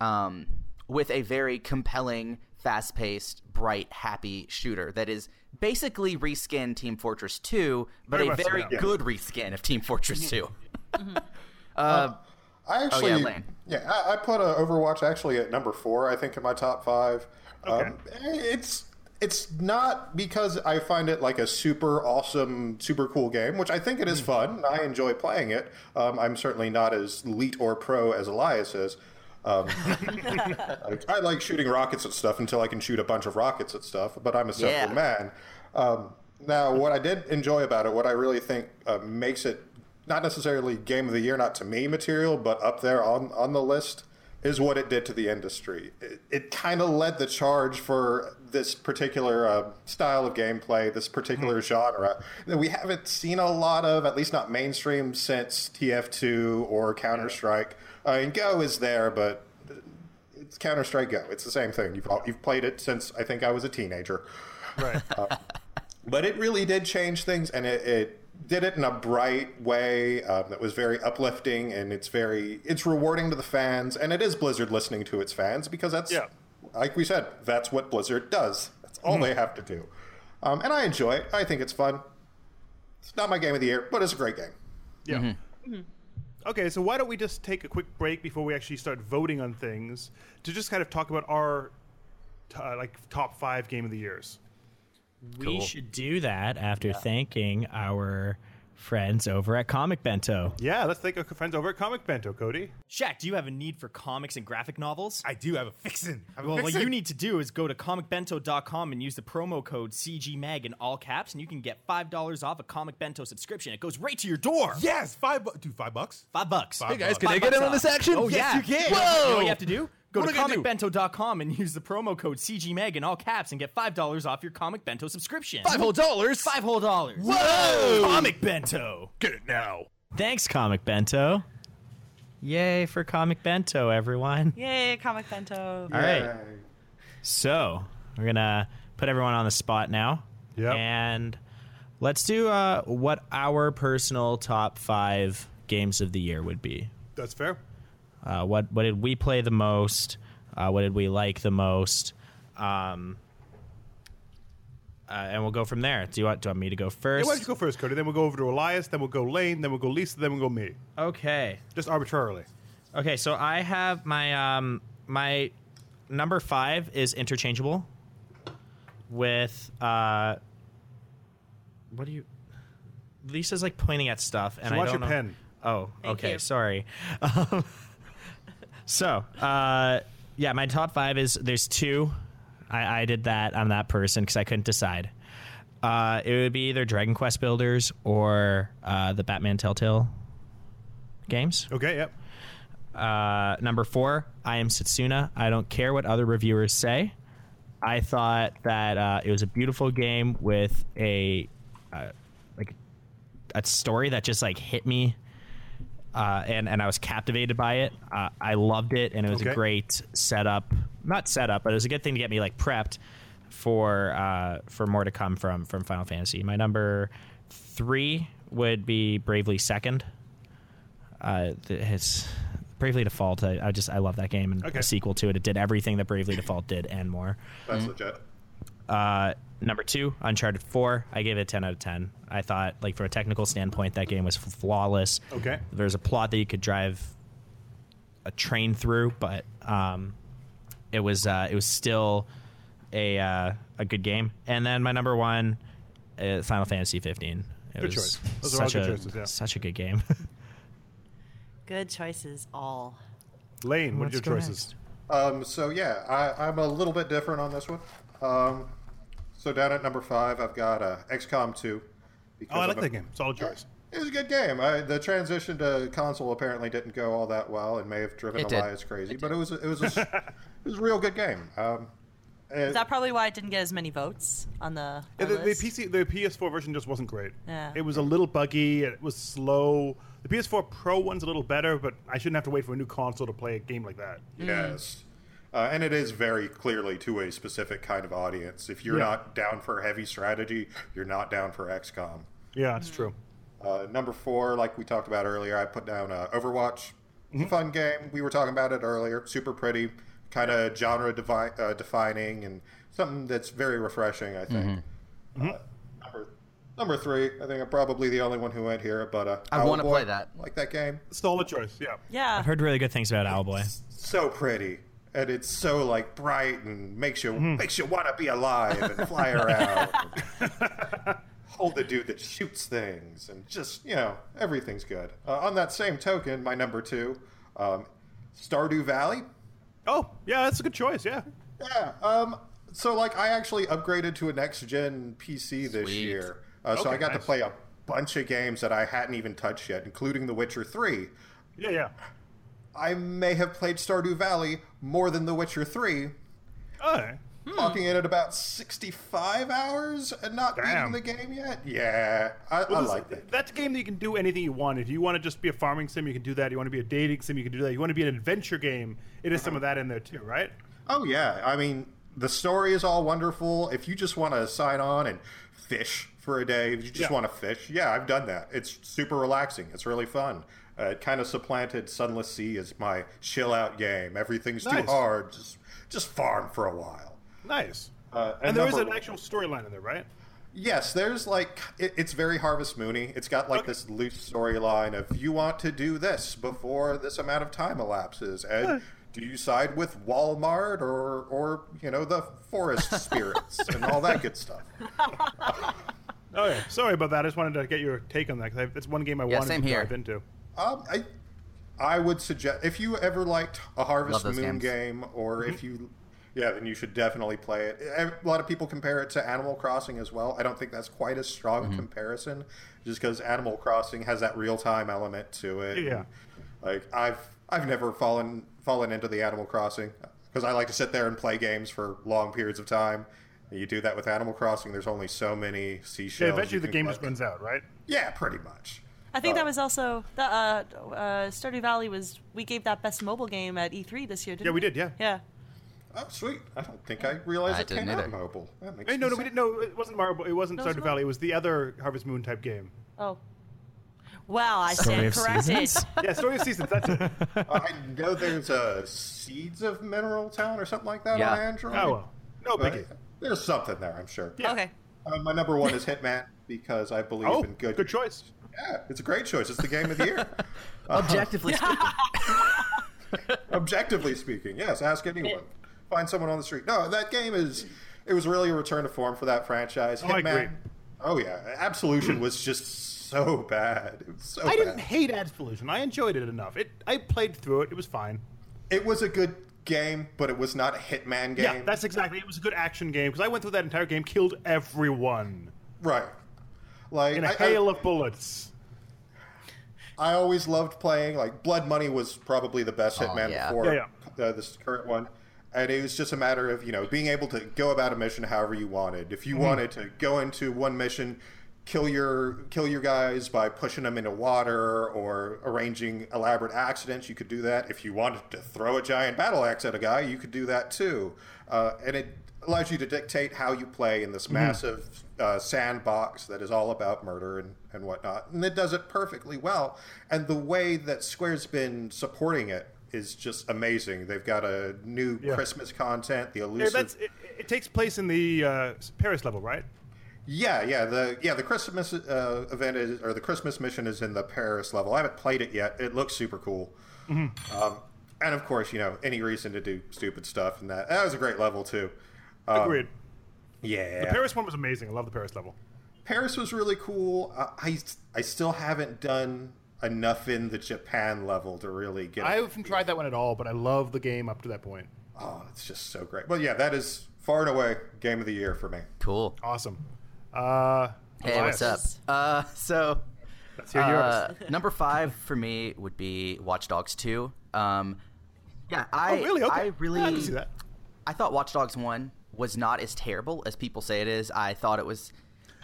C: um, with a very compelling, fast paced, bright, happy shooter that is basically reskin Team Fortress 2, but
B: Very
C: a
B: much so,
C: very
B: yeah.
C: good reskin of Team Fortress 2. *laughs*
E: I actually,
C: yeah, Lane.
E: yeah, I, I put uh, Overwatch actually at number four. I think in my top five.
B: Okay.
E: Um, it's it's not because I find it like a super awesome, super cool game, which I think it is fun. I enjoy playing it. Um, I'm certainly not as elite or pro as Elias is. Um, *laughs* I, I like shooting rockets at stuff until I can shoot a bunch of rockets at stuff, but I'm a simple
C: Yeah.
E: man. Um, now, what I did enjoy about it, what I really think uh, makes it not necessarily game of the year, not to me material, but up there on, on the list, is what it did to the industry. It, it kind of led the charge for this particular uh, style of gameplay, this particular genre that we haven't seen a lot of, at least not mainstream, since TF2 or Counter Strike. I mean, Go is there, but it's Counter Strike Go. It's the same thing. You've all, you've played it since I think I was a teenager.
B: Right. *laughs*
E: But it really did change things, and it, it did it in a bright way um, that was very uplifting, and it's very it's rewarding to the fans, and it is Blizzard listening to its fans because that's
B: Yeah.
E: like we said, that's what Blizzard does. That's all they have to do, um, and I enjoy it. I think it's fun. It's not my game of the year, but it's a great game.
B: Yeah. Okay, so why don't we just take a quick break before we actually start voting on things to just kind of talk about our t- uh, like top five game of the years.
A: We should do that after thanking our friends over at Comic Bento.
B: Yeah, let's thank our friends over at Comic Bento, Cody.
A: Shaq, do you have a need for comics and graphic novels?
F: I do have a fixin'. I have a
A: well, what
F: fixin'.
A: you need to do is go to comicbento.com and use the promo code CGMAG in all caps, and you can get $5 off a Comic Bento subscription. It goes right to your door.
F: Yes, five. Bu- dude, five bucks.
A: Five bucks.
F: Five
G: Hey guys,
F: bucks.
G: can I
A: Five
G: get in
A: bucks
G: on this action?
A: Oh,
G: Yes,
A: yeah.
G: you can.
A: You know
G: Whoa!
A: what you have to do? Go
G: What
A: to
G: do I gotta
A: comicbento.com and use the promo code CGMAG in all caps and get $5 off your Comic Bento subscription.
G: Five whole dollars.
A: Five whole dollars.
G: Whoa!
A: Comic Bento.
G: Get it now.
A: Thanks, Comic Bento. Yay for Comic Bento, everyone.
D: Yay, Comic Bento.
A: All right. So we're gonna put everyone on the spot now.
B: Yep.
A: And let's do uh, what our personal top five games of the year would be.
B: That's fair.
A: Uh, what what did we play the most? Uh, what did we like the most? Um, uh, and we'll go from there. Do you want do you want me to go first?
B: Yeah,
A: first?
B: why don't you go first, Cody? Then we'll go over to Elias, then we'll go Lane, then we'll go Lisa, then we'll go me.
A: okay.
B: Just arbitrarily.
A: Okay, so I have my um my number five is interchangeable with uh what do you Lisa's like pointing at stuff and
B: So
A: I
B: watch
A: don't
B: your
A: know.
B: pen.
A: Oh,
D: Thank
A: okay,
D: you.
A: sorry. Um, *laughs* so uh yeah, my top five is there's two. I, I did that. I'm that person because I couldn't decide. Uh, it would be either Dragon Quest Builders or uh, the Batman Telltale games.
B: Okay, yep.
A: Uh, number four, I am Setsuna. I don't care what other reviewers say. I thought that uh, it was a beautiful game with a uh, like a story that just like hit me, uh, and and I was captivated by it. Uh, I loved it, and it was
B: Okay.
A: a great setup. Not setup, but it was a good thing to get me like prepped for uh, for more to come from from Final Fantasy. My number three would be Bravely Second uh, th- his Bravely Default. I, I just I love that game and
B: Okay.
A: the sequel to it. It did everything that Bravely Default did and more.
E: That's legit.
A: Uh, number two, Uncharted Four. I gave it a ten out of ten. I thought, like from a technical standpoint, that game was flawless.
B: Okay.
A: There's a plot that you could drive a train through, but um, it was uh, it was still a uh, a good game. And then my number one, uh, Final Fantasy 15. It
B: Good
A: was
B: choice. Those are all
A: such
B: good
A: a
B: choices, yeah.
A: such a good game. *laughs*
D: Good choices, all.
B: Lane, what are
A: Let's
B: your choices?
E: Um, so yeah, I, I'm a little bit different on this one. Um, so down at number five, I've got uh, XCOM 2. Because
B: Oh, I like
E: a-
B: that game. Solid choice.
E: It was a good game. I, the transition to console apparently didn't go all that well and may have driven
C: It did.
E: Elias crazy, but it was a, it was a, *laughs* it was a real good game. Um, and-
D: Is that probably why it didn't get as many votes on the,
B: Yeah,
D: on
B: the, the? PC, the PS4 version just wasn't great.
D: Yeah.
B: It was a little buggy. It was slow. The PS4 Pro one's a little better, but I shouldn't have to wait for a new console to play a game like that.
E: Yes. Uh, and it is very clearly to a specific kind of audience. If you're
B: Yeah.
E: not down for heavy strategy, you're not down for XCOM.
B: Yeah, it's true.
E: Uh, number four, like we talked about earlier, I put down uh, Overwatch. Fun game. We were talking about it earlier. Super pretty, kind of genre devi- uh, defining, and something that's very refreshing. I think. Uh, number number three. I think I'm probably the only one who went here, but uh,
C: I wanna play that.
E: Like that game.
B: Solid choice. Yeah.
D: yeah.
A: I've heard really good things about Owlboy.
E: so pretty and it's so like bright and makes you makes you want to be alive and fly *laughs* around and hold the dude that shoots things and just you know everything's good uh, on that same token my number two um, stardew valley
B: Oh, yeah, that's a good choice. Yeah.
E: yeah um, so like i actually upgraded to a next gen pc this
C: Sweet.
E: year uh, so
B: Okay,
E: i got
B: nice.
E: to play a bunch of games that i hadn't even touched yet including the witcher 3
B: Yeah, yeah.
E: I may have played stardew valley more than the witcher 3
B: All right.
E: clocking hmm. in at about 65 hours and not
B: Damn.
E: beating the game yet. Yeah, I, I
B: Well, this-
E: like that.
B: That's a game that you can do anything you want. If you want to just be a farming sim, you can do that. You want to be a dating sim, you can do that. You want to be an adventure game, it is some of that in there too, right?
E: Oh yeah, I mean the story is all wonderful. If you just want to sign on and fish for a day, if you just
B: Yeah.
E: want to fish, yeah, I've done that. It's super relaxing. It's really fun. Uh, it kind of supplanted Sunless Sea as my chill out game. Everything's
B: Nice.
E: too hard. Just just farm for a while.
B: Nice.
E: Uh,
B: and there is
E: number-
B: an actual storyline in there, right?
E: Yes, there's like it, it's very Harvest Moony. It's got like
B: Okay.
E: this loose storyline of you want to do this before this amount of time elapses, and do you side with Walmart or or you know the forest *laughs* spirits and all that good stuff. *laughs*
B: Oh yeah. Sorry about that. I just wanted to get your take on that because it's one game I
C: Yeah,
B: wanted to
C: here.
B: dive into.
E: Um, I I would suggest if you ever liked a Harvest Moon
C: games.
E: game, or if you yeah, then you should definitely play it. A lot of people compare it to Animal Crossing as well. I don't think that's quite a strong
C: Mm-hmm.
E: comparison, just because Animal Crossing has that real time element to it.
B: Yeah.
E: Like I've I've never fallen fallen into the Animal Crossing because I like to sit there and play games for long periods of time. You do that with Animal Crossing. There's only so many seashells.
B: Yeah, eventually
E: you
B: the
E: can
B: game just
E: collect.
B: runs out, right?
E: Yeah, pretty much.
D: I think
E: Uh,
D: that was also the uh, uh, Stardew Valley was we gave that best mobile game at E3 this year. Didn't we?
B: Yeah, we did. Yeah.
D: Yeah.
E: Oh, sweet! I don't think I realized
C: I
E: it came
C: didn't
E: out
C: either.
E: mobile. That makes
B: Hey, no,
E: me
B: no, we didn't. No, it wasn't Mario. It wasn't
D: No,
B: Stardew. Valley. It was the other Harvest Moon type game.
D: Oh. Well, I
A: Story
D: stand corrected. *laughs*
B: Yeah, Story of Seasons. That's it. *laughs*
E: I know there's a Seeds of Mineral Town or something like that
C: Yeah.
E: on Android.
B: Oh well, no biggie.
E: there's something there, I'm sure.
B: Yeah.
D: Okay.
E: Uh, my number one is Hitman because I believe
B: Oh,
E: in good.
B: good choice.
E: Yeah, it's a great choice. It's the game of the year. *laughs*
C: Objectively uh-huh. speaking, *laughs*
E: Objectively speaking, yes. Ask anyone. Find someone on the street. No, that game is. It was really a return to form for that franchise.
B: Oh, I agree.
E: Oh yeah, Absolution was just so bad. It was so
B: I didn't hate Absolution. I enjoyed it enough. It. I played through it. It was fine.
E: It was a good game, but it was not a Hitman game.
B: Yeah, that's exactly. It was a good action game because I went through that entire game, killed everyone
E: right. Like
B: in a
E: I- I-
B: hail of bullets.
E: I always loved playing. Like Blood Money was probably the best
C: Oh,
E: Hitman
C: yeah.
E: before
B: Yeah,
E: Uh, this current one, and it was just a matter of you know being able to go about a mission however you wanted. If you
B: Mm-hmm.
E: wanted to go into one mission, kill your kill your guys by pushing them into water or arranging elaborate accidents, you could do that. If you wanted to throw a giant battle axe at a guy, you could do that too. Uh, and it allows you to dictate how you play in this
B: Mm-hmm.
E: massive uh, sandbox that is all about murder and, and whatnot. And it does it perfectly well. And the way that Square's been supporting it is just amazing. They've got a new
B: Yeah.
E: Christmas content, the
B: Yeah,
E: elusive.
B: that's. It, it takes place in the uh, Paris level, right?
E: Yeah, yeah, the yeah the Christmas uh, event is or the Christmas mission is in the Paris level. I haven't played it yet. It looks super cool.
B: Mm-hmm.
E: Um, and of course, you know, any reason to do stupid stuff, and that that was a great level too. Um,
B: Agreed.
E: Yeah,
B: The Paris one was amazing. I love the Paris level.
E: Paris was really cool. Uh, I I still haven't done enough in the Japan level to really get.
B: I haven't tried that one at all, but I love the game up to that point.
E: oh, it's just so great. Well, yeah, that is far and away game of the year for me.
C: cool.
B: Awesome. Uh,
C: Hey,
B: Elias.
C: what's up? Uh, so
B: Let's hear
C: Uh,
B: yours.
C: number five for me would be Watch Dogs 2. Um, yeah, I
B: oh, really? Okay.
C: I really
B: I see that.
C: I thought Watch Dogs 1 was not as terrible as people say it is. I thought it was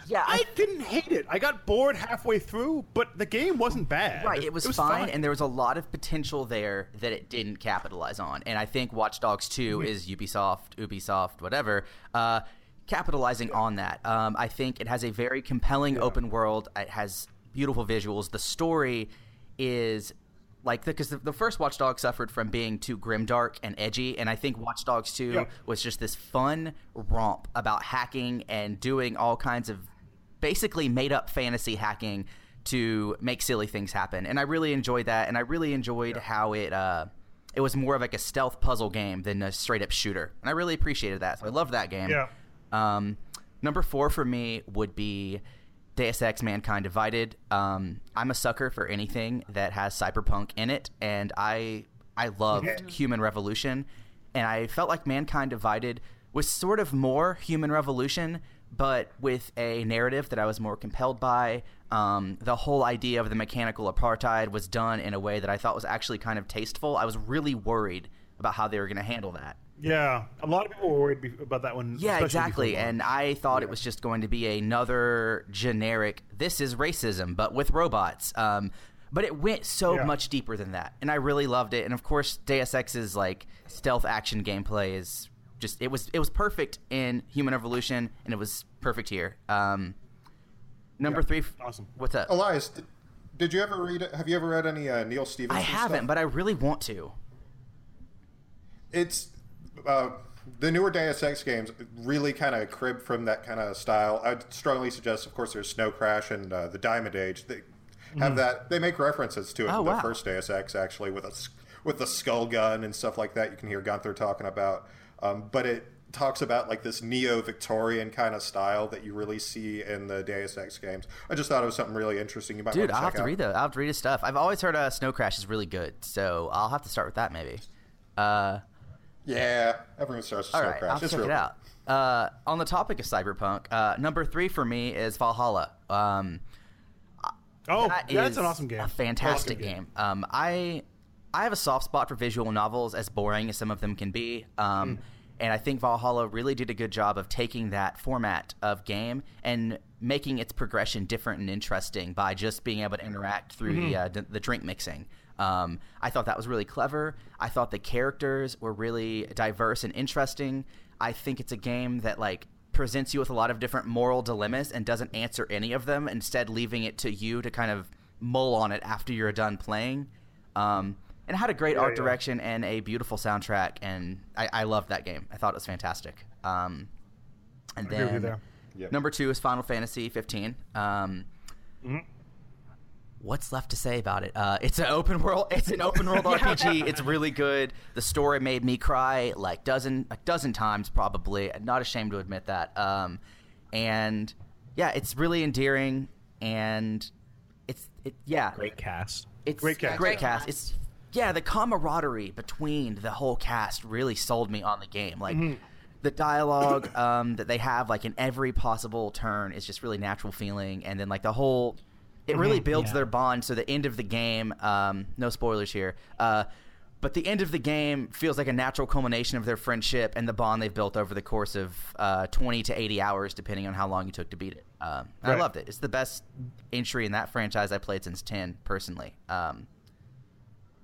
C: yeah,
B: I didn't hate it. I got bored halfway through, but the game wasn't bad.
C: Right, it was, fine, and there was a lot of potential there that it didn't capitalize on. And I think Watch Dogs 2 is Ubisoft, Ubisoft, whatever, uh, capitalizing on that. Um, I think it has a very compelling open world. It has beautiful visuals. The story is like because the, the first Watch Dogs suffered from being too grimdark and edgy, and I think Watch Dogs 2
B: Yeah.
C: was just this fun romp about hacking and doing all kinds of basically made up fantasy hacking to make silly things happen. And I really enjoyed that, and I really enjoyed how it uh, it was more of like a stealth puzzle game than a straight up shooter, and I really appreciated that. So I loved that game.
B: Yeah.
C: Um, number four for me would be Deus Ex: Mankind Divided. Um, I'm a sucker for anything that has cyberpunk in it, and I I loved Human Revolution, and I felt like Mankind Divided was sort of more Human Revolution, but with a narrative that I was more compelled by. Um, the whole idea of the mechanical apartheid was done in a way that I thought was actually kind of tasteful. I was really worried about how they were going to handle that.
B: Yeah, a lot of people were worried about that one.
C: Yeah, exactly. And I thought it was just going to be another generic, this is racism, but with robots. Um, but it went so
B: Yeah.
C: much deeper than that. And I really loved it. And of course, Deus Ex's like stealth action gameplay is just it was it was perfect in Human Evolution and it was perfect here. Um, number
B: Yeah,
C: three,
B: awesome.
C: What's up?
E: Elias, did, did you ever read? Have you ever read any uh, Neal Stephenson?
C: I haven't,
E: stuff?
C: but I really want to.
E: it's uh, the newer Deus Ex games really kind of crib from that kind of style. I'd strongly suggest, of course, there's Snow Crash and uh, the Diamond Age. They have that. They make references to it.
C: Oh,
E: in the
C: wow.
E: first Deus Ex actually with a with the skull gun and stuff like that. You can hear Gunther talking about, um, but it talks about like this neo-Victorian kind of style that you really see in the Deus Ex games. I just thought it was something really interesting. You might
C: Dude, I'll
E: check
C: have to
E: out.
C: read the I'll have to read his stuff. I've always heard uh, Snow Crash is really good, so I'll have to start with that maybe. Uh,
E: Yeah, everyone starts with
C: All
E: Snow.
C: I'll
E: it's
C: check it out. Uh, on the topic of cyberpunk, uh, number three for me is Valhalla. Um,
B: Oh,
C: that
B: yeah, that's an awesome game.
C: A fantastic
B: Awesome
C: game. Um, I I have a soft spot for visual novels, as boring as some of them can be. Um,
B: Hmm.
C: And I think Valhalla really did a good job of taking that format of game and making its progression different and interesting by just being able to interact through
B: Mm-hmm.
C: the, uh, d- the drink mixing. Um, I thought that was really clever. I thought the characters were really diverse and interesting. I think it's a game that like presents you with a lot of different moral dilemmas and doesn't answer any of them, instead leaving it to you to kind of mull on it after you're done playing. Um, and it had a great
B: Yeah,
C: art
B: yeah.
C: direction and a beautiful soundtrack, and I, I loved that game. I thought it was fantastic. Um, and
B: you
C: then.
E: Yep.
C: number two is Final Fantasy 15. Um,
B: Mm-hmm.
C: What's left to say about it? Uh, it's an open world. *laughs* It's an open world *laughs* RPG. It's really good. The story made me cry like dozen a dozen times probably. I'm not ashamed to admit that. Um, and yeah, it's really endearing and it's it yeah
A: Great cast.
C: it's
B: Great cast.
C: Great
D: Great
C: cast.
D: cast.
C: It's yeah, the camaraderie between the whole cast really sold me on the game. Like the dialogue um, that they have, like in every possible turn, is just really natural feeling, and then like the whole. It really builds
A: Yeah.
C: their bond. So the end of the game, um, no spoilers here, uh, but the end of the game feels like a natural culmination of their friendship and the bond they've built over the course of uh, 20 to 80 hours, depending on how long you took to beat it. Um, I loved it. It's the best entry in that franchise I played since 10, personally. Um,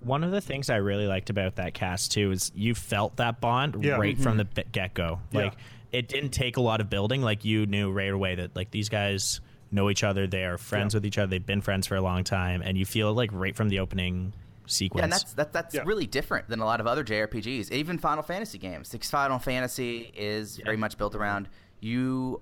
A: One of the things I really liked about that cast too is you felt that bond
B: Yeah.
A: right from the get go.
B: Yeah.
A: Like it didn't take a lot of building. Like you knew right away that like these guys know each other. They are friends
B: Yeah.
A: with each other. They've been friends for a long time, and you feel like right from the opening sequence.
C: Yeah, and that's that, that's
B: Yeah.
C: really different than a lot of other JRPGs, even Final Fantasy games. Because Final Fantasy is very much built around you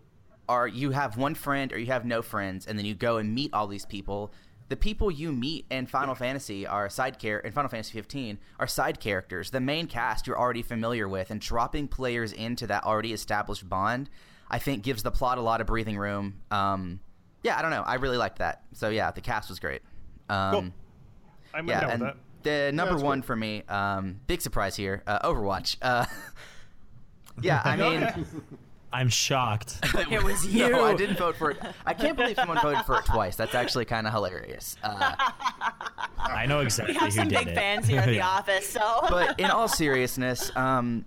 C: are you have one friend or you have no friends, and then you go and meet all these people. The people you meet in Final Fantasy are side char- in Final Fantasy 15 are side characters. The main cast you're already familiar with, and dropping players into that already established bond, I think gives the plot a lot of breathing room. Um, yeah, I don't know. I really liked that. So yeah, the cast was great. Um,
B: Cool. I'm
C: yeah, and
B: with that.
C: the number
E: that's
C: one
E: cool.
C: for me, um, big surprise here, uh, Overwatch. Uh, *laughs* yeah, I mean, *laughs*
A: I'm shocked. *laughs*
D: It was you.
C: No, I didn't vote for it. I can't believe someone voted for it twice. That's actually kind of hilarious. Uh,
A: I know exactly
D: We have
A: who
D: some
A: did
D: big
A: it.
D: fans here at the office, so.
C: but in all seriousness, um,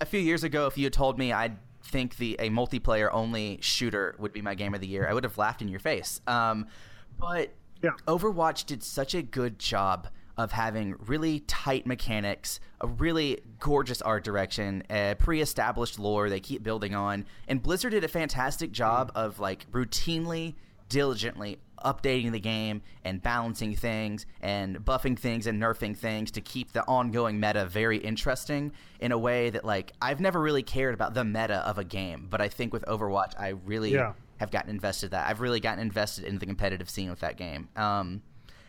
C: a few years ago, if you had told me I'd think the a multiplayer only shooter would be my game of the year, I would have laughed in your face. Um, but
B: Yeah.
C: Overwatch did such a good job of having really tight mechanics, a really gorgeous art direction, a pre-established lore they keep building on, and Blizzard did a fantastic job of like routinely, diligently updating the game and balancing things and buffing things and nerfing things to keep the ongoing meta very interesting in a way that like I've never really cared about the meta of a game, but I think with Overwatch I really
B: Yeah.
C: have gotten invested in that. I've really gotten invested in the competitive scene with that game. Um,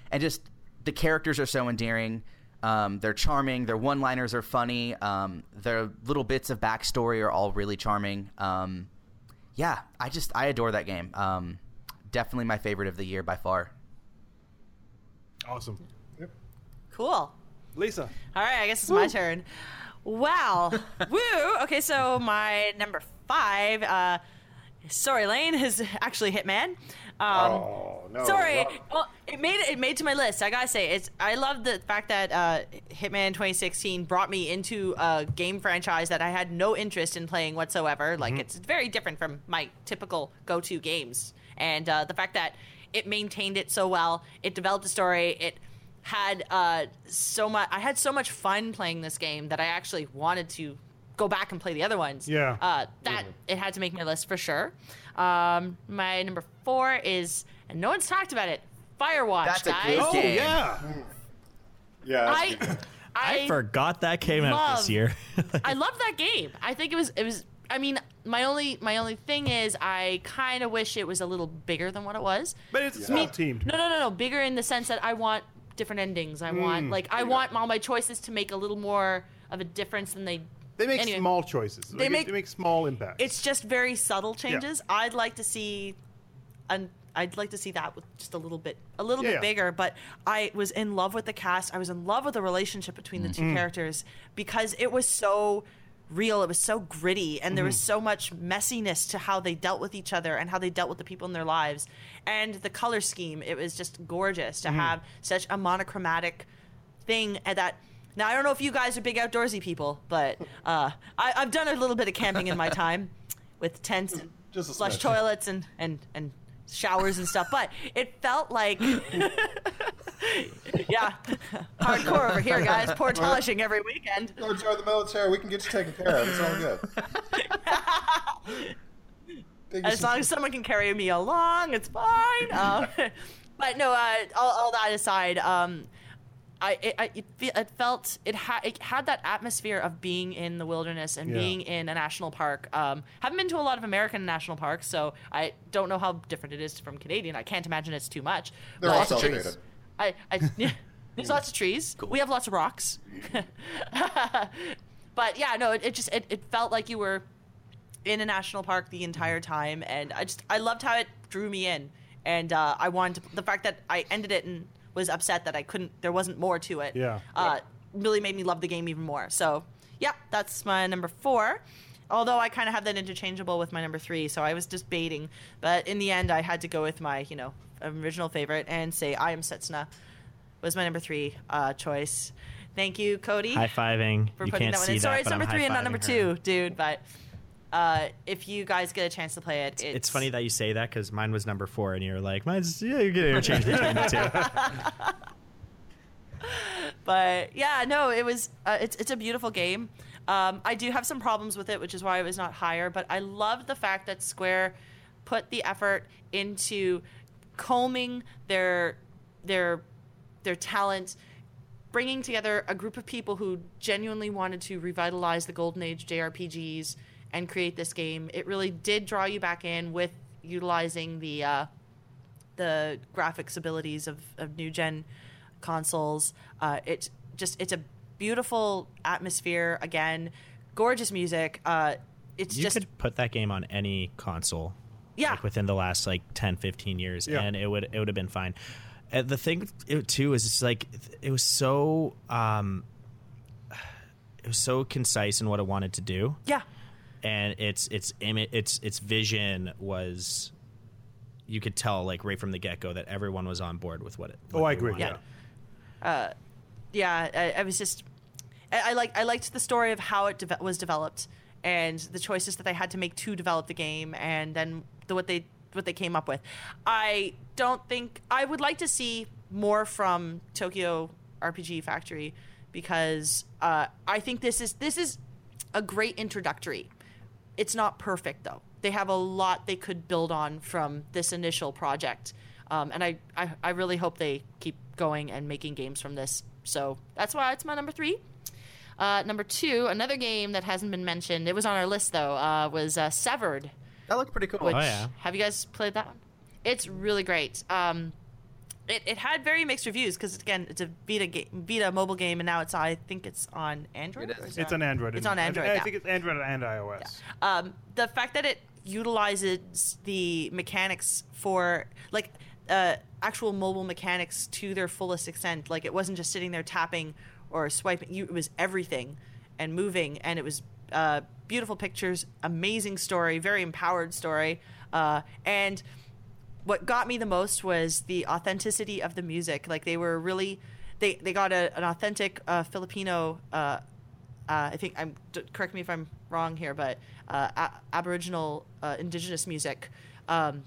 C: and just the characters are so endearing. Um, they're charming. Their one-liners are funny. Um, their little bits of backstory are all really charming. Um, yeah, I just I adore that game. Definitely my favorite of the year by far.
B: Awesome.
D: cool.
B: Lisa.
D: All right, I guess it's my turn. Wow. *laughs* Woo. Okay, so my number five, uh, sorry, Lane, is actually Hitman. Um,
E: oh no!
D: Sorry.
E: Wow.
D: Well, it made it made to my list. I gotta say, it's I love the fact that uh, Hitman 2016 brought me into a game franchise that I had no interest in playing whatsoever. Like it's very different from my typical go-to games, and uh, the fact that it maintained it so well, it developed a story, it had uh, so much. I had so much fun playing this game that I actually wanted to go back and play the other ones.
B: Yeah.
D: Uh, that it had to make my list for sure. Um, my number four is, and no one's talked about it. Firewatch,
C: That's a
D: guys.
C: good
B: Oh
C: game.
B: yeah.
E: Yeah, that's
D: I,
E: a good-
A: I
D: I,
A: forgot that came out this year.
D: I love that game. I think it was, it was. I mean, my only, my only thing is, I kind of wish it was a little bigger than what it was.
B: But it's a small team.
D: No, no, no, no. Bigger in the sense that I want different endings. I want, like, I want all my choices to make a little more of a difference than they.
B: They make
D: Anyway.
B: small choices. They,
D: make-
B: they make small impacts.
D: It's just very subtle changes. I'd like to see, an, I'd like to see that with just a little bit, a little
B: Yeah,
D: bit
B: yeah.
D: bigger. But I was in love with the cast. I was in love with the relationship between the two
B: Mm.
D: characters because it was so real. It was so gritty, and there was
B: Mm-hmm.
D: so much messiness to how they dealt with each other and how they dealt with the people in their lives, and the color scheme. It was just gorgeous to
B: Mm-hmm.
D: have such a monochromatic thing and that. Now I don't know if you guys are big outdoorsy people, but uh, I, I've done a little bit of camping in my *laughs* time with tents and
E: Just a
D: flush
E: smidge.
D: toilets and, and, and showers and stuff. But it felt like, *laughs* yeah, hardcore over here, guys. *laughs* Poor polishing every weekend.
E: Go join the military. We can get you taken care of. It's all good. *laughs*
D: As long as someone can carry me along, it's fine. Um, but no, uh, all, all that aside, um, I it, I, it, it felt it had it had that atmosphere of being in the wilderness and
B: Yeah.
D: being in a national park. Um, haven't been to a lot of American national parks, so I don't know how different it is from Canadian. I can't imagine it's too much.
E: They're
D: But-
E: all celebrated.
D: I, I *laughs* yeah, there's lots of trees. We have lots of rocks. *laughs* but yeah, no, it, it just it, it felt like you were in a national park the entire time, and I just I loved how it drew me in, and uh, I wanted to, the fact that I ended it and was upset that I couldn't there wasn't more to it.
B: Yeah.
D: uh, really made me love the game even more. So yeah, that's my number four. Although I kind of have that interchangeable with my number three, so I was just baiting, but in the end I had to go with my you know original favorite and say I am Setsuna was my number three uh, choice. Thank you, Cody
A: High fiving.
D: for
A: You
D: putting
A: can't
D: that one
A: see
D: in. Sorry,
A: that,
D: it's
A: but I'm
D: number three and not number
A: her.
D: two, dude. But uh, if you guys get a chance to play it, it's,
A: It's funny that you say that because mine was number four, and you're like, mine's yeah, you get interchange between the two. *laughs*
D: But yeah, no, it was. Uh, it's it's a beautiful game. Um, I do have some problems with it, which is why it was not higher. But I love the fact that Square put the effort into combing their their their talent, bringing together a group of people who genuinely wanted to revitalize the golden age JRPGs and create this game. It really did draw you back in with utilizing the uh, the graphics abilities of, of new gen consoles. Uh, it's just it's a beautiful atmosphere. Again, gorgeous music. Uh, it's
A: You
D: just
A: could put that game on any console.
D: Yeah.
A: Like within the last like 10, 15 years,
B: Yeah.
A: and it would it would have been fine. Uh, the thing too is it's like it was so um, *sighs* it was so concise in what it wanted to do.
D: yeah.
A: And its its imi- its its vision was you could tell like right from the get go that everyone was on board with what it.
B: Oh, I agree.
A: wanted.
B: Yeah.
D: yeah, I, I was just, I, I like, I liked the story of how it deve- was developed and the choices that they had to make to develop the game, and then the, what they what they came up with. I don't think I would like to see more from Tokyo RPG Factory because uh, I think this is this is a great introductory. It's not perfect though. They have a lot they could build on from this initial project, um, and I, I I really hope they keep going and making games from this. So that's why it's my number three. Uh, number two, another game that hasn't been mentioned. It was on our list though. Uh, was uh, Severed.
C: That looked pretty cool.
D: Which,
A: Oh, yeah.
D: Have you guys played that one? It's really great. Um, it, it had very mixed reviews because again, it's a Vita game, Vita mobile game, and now it's I think it's on Android.
C: It is.
B: It's on Android.
D: It's on
B: it? I
D: Android.
B: I, think it's Android and iOS.
D: Um, the fact that it utilizes the mechanics for like uh, actual mobile mechanics to their fullest extent, like it wasn't just sitting there tapping or swiping. You, it was everything and moving, and it was uh, beautiful pictures, amazing story, very empowered story, uh, and what got me the most was the authenticity of the music. Like they were really, they they got a, an authentic uh, Filipino. Uh, uh, I think I'm correct me if I'm wrong here, but uh, a- Aboriginal uh, indigenous music um,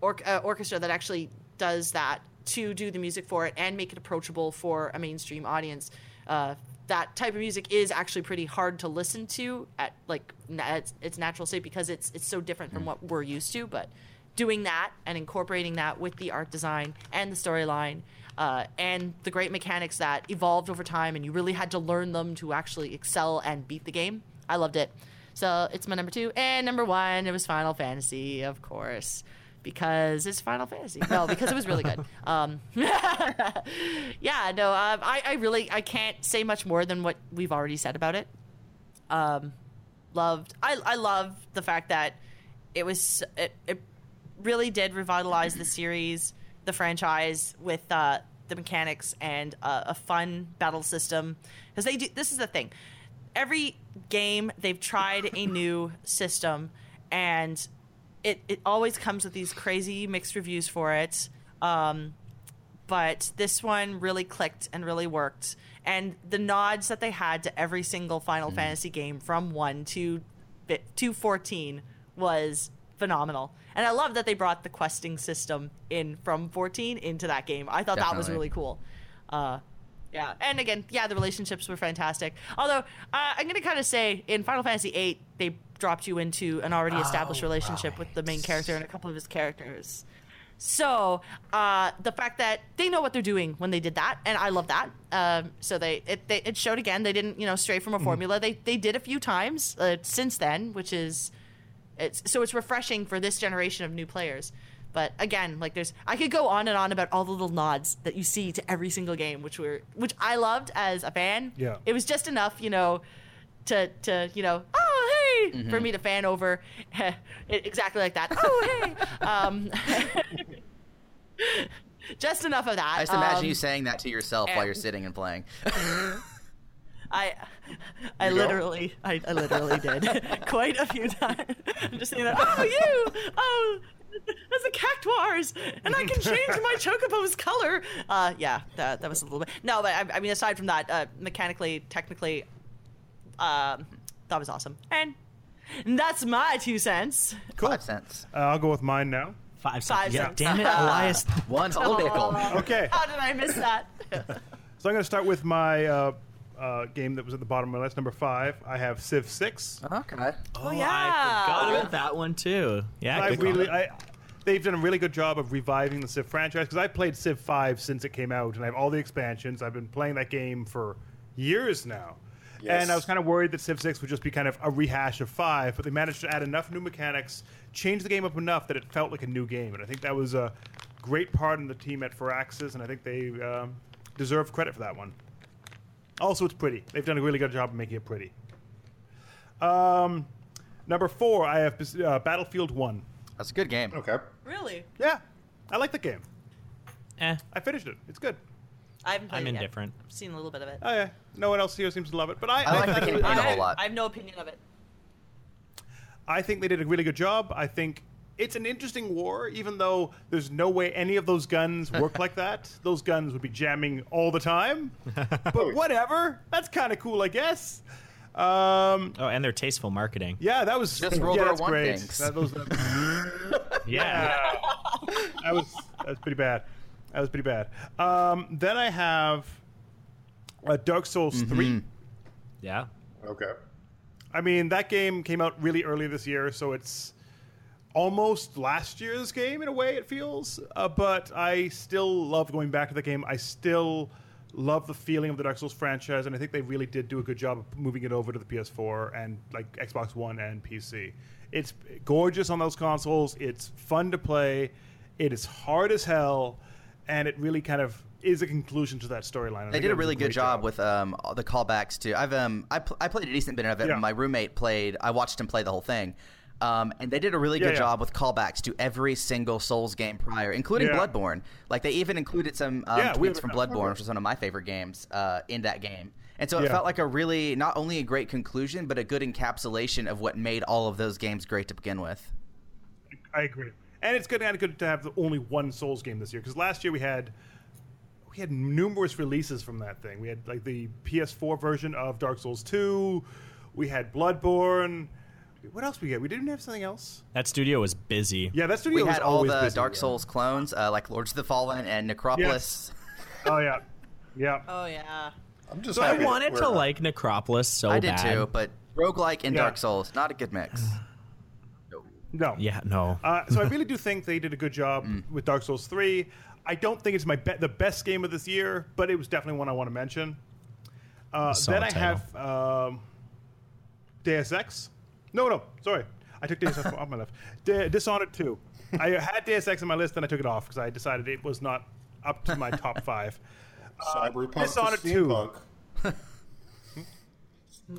D: or- uh, orchestra that actually does that to do the music for it and make it approachable for a mainstream audience. Uh, that type of music is actually pretty hard to listen to at like na- its, its natural state because it's it's so different from what we're used to. But doing that and incorporating that with the art design and the storyline uh, and the great mechanics that evolved over time and you really had to learn them to actually excel and beat the game. I loved it. So it's my number two. And number one, it was Final Fantasy, of course. Because it's Final Fantasy. No, because it was really good. *laughs* Um, *laughs* yeah, no, um, I, I really I can't say much more than what we've already said about it. Um, loved I, I love the fact that it was it, it really did revitalize the series the franchise with uh, the mechanics and uh, a fun battle system. Because they do this is the thing. Every game they've tried a new system and it, it always comes with these crazy mixed reviews for it. Um, but this one really clicked and really worked. And the nods that they had to every single Final Fantasy game from 1 to, to 14 was phenomenal. And I love that they brought the questing system in from 14 into that game. I thought that was really cool. Uh, yeah, and again, yeah, the relationships were fantastic. Although uh, I'm gonna kind of say in Final Fantasy VIII, they dropped you into an already established relationship with the main character and a couple of his characters. So uh, the fact that they know what they're doing when they did that, and I love that. Um, so they it, they it showed again. They didn't you know stray from a formula. They they did a few times uh, since then, which is it's so it's refreshing for this generation of new players. But again, like there's I could go on and on about all the little nods that you see to every single game, which were which I loved as a fan.
B: Yeah.
D: It was just enough, you know, to to you know, oh hey, for me to fan over *laughs* exactly like that. Oh hey. *laughs* um, *laughs* just enough of that.
C: I just imagine
D: Um,
C: you saying that to yourself while you're sitting and playing.
D: I, I
E: You
D: literally, I, I literally did *laughs* *laughs* quite a few times. I'm just saying that. Oh, you! Oh, that's a cactuars, and I can change my chocobo's color. Uh, yeah, that that was a little bit. No, but I, I mean, aside from that, uh, mechanically, technically, um, that was awesome, and that's my two cents.
C: Five cents.
B: Uh, I'll go with mine now.
A: Five,
D: Five
A: yeah,
D: cents.
A: damn it, *laughs* Elias.
C: One whole nickel.
B: Okay.
D: How did I miss that?
B: So I'm going to start with my uh, game that was at the bottom of my list, number five. I have Civ 6.
C: Okay.
A: Oh,
D: yeah.
A: I forgot about that one too. Yeah,
B: I
A: good
B: really. I, they've done a really good job of reviving the Civ franchise because I played Civ 5 since it came out, and I have all the expansions. I've been playing that game for years now.
E: Yes.
B: And I was kind of worried that Civ 6 would just be kind of a rehash of 5, but they managed to add enough new mechanics, change the game up enough that it felt like a new game. And I think that was a great part in the team at Firaxis, and I think they um, deserve credit for that one. Also, it's pretty. They've done a really good job of making it pretty. Um, number four, I have uh, Battlefield 1.
C: That's a good game.
E: Okay.
D: really?
B: Yeah, I like the game.
A: eh,
B: I finished it. It's good.
D: I haven't played
A: I'm
D: it yet.
A: indifferent.
D: I've seen a little bit of it.
B: Oh yeah, no one else here seems to love it, but I,
C: I like
B: thought
C: the
B: it was-
C: campaign a
D: I,
C: whole lot.
D: I have no opinion of it.
B: I think they did a really good job. I think it's an interesting war, even though there's no way any of those guns work *laughs* like that. Those guns would be jamming all the time. *laughs* But whatever. That's kind of cool, I guess. Um,
A: Oh, and their tasteful marketing.
B: yeah, that was
C: Just
B: yeah,
C: World War
B: that's
C: One
B: great.
C: things.
B: That, those, *laughs*
A: Yeah.
B: that was that was pretty bad. That was pretty bad. Um, then I have uh, Dark Souls three.
A: yeah.
E: Okay.
B: I mean, that game came out really early this year, so it's almost last year's game in a way. It feels, uh, but I still love going back to the game. I still love the feeling of the Dark Souls franchise, and I think they really did do a good job of moving it over to the PS4 and like Xbox One and PC. It's gorgeous on those consoles. It's fun to play. It is hard as hell, and it really kind of is a conclusion to that storyline.
C: They did a really good
B: great
C: job, with um, the callbacks to. I've um, I, pl- I played a decent bit of it.
B: Yeah.
C: My roommate played. I watched him play the whole thing, um, and they did a really
B: Yeah,
C: good
B: yeah.
C: job with callbacks to every single Souls game prior, including
B: Yeah.
C: Bloodborne. Like they even included some um, tweets from Bloodborne, which was one of my favorite games uh, in that game. And so it felt like a really not only a great conclusion, but a good encapsulation of what made all of those games great to begin with.
B: I agree, and it's good of good to have the only one Souls game this year because last year we had we had numerous releases from that thing. We had like the PS4 version of Dark Souls 2. We had Bloodborne. What else we get? We didn't have something else.
A: That studio was busy.
B: Yeah, that studio
C: We
B: was
C: had all
B: always
C: the
B: busy,
C: Dark
B: yeah.
C: Souls clones, uh, like Lords of the Fallen and Necropolis. *laughs*
B: Oh yeah, yeah.
D: Oh yeah.
E: I'm just.
B: So I
A: wanted to
E: not-
A: like Necropolis so
C: I did
A: bad.
C: too, but roguelike and
B: Yeah.
C: Dark Souls, not a good mix. *sighs*
B: No.
A: Yeah, no.
B: Uh, so I really do think they did a good job
C: Mm.
B: with Dark Souls 3. I don't think it's my be- the best game of this year, but it was definitely one I want to mention. Uh, then I
A: title.
B: have um, Deus Ex. No, no, sorry. I took Deus Ex off my list. D- Dishonored 2. I had Deus Ex on my list, and I took it off because I decided it was not up to my top five.
E: Cyberpunk to
B: Dishonored 2.
E: steampunk. *laughs*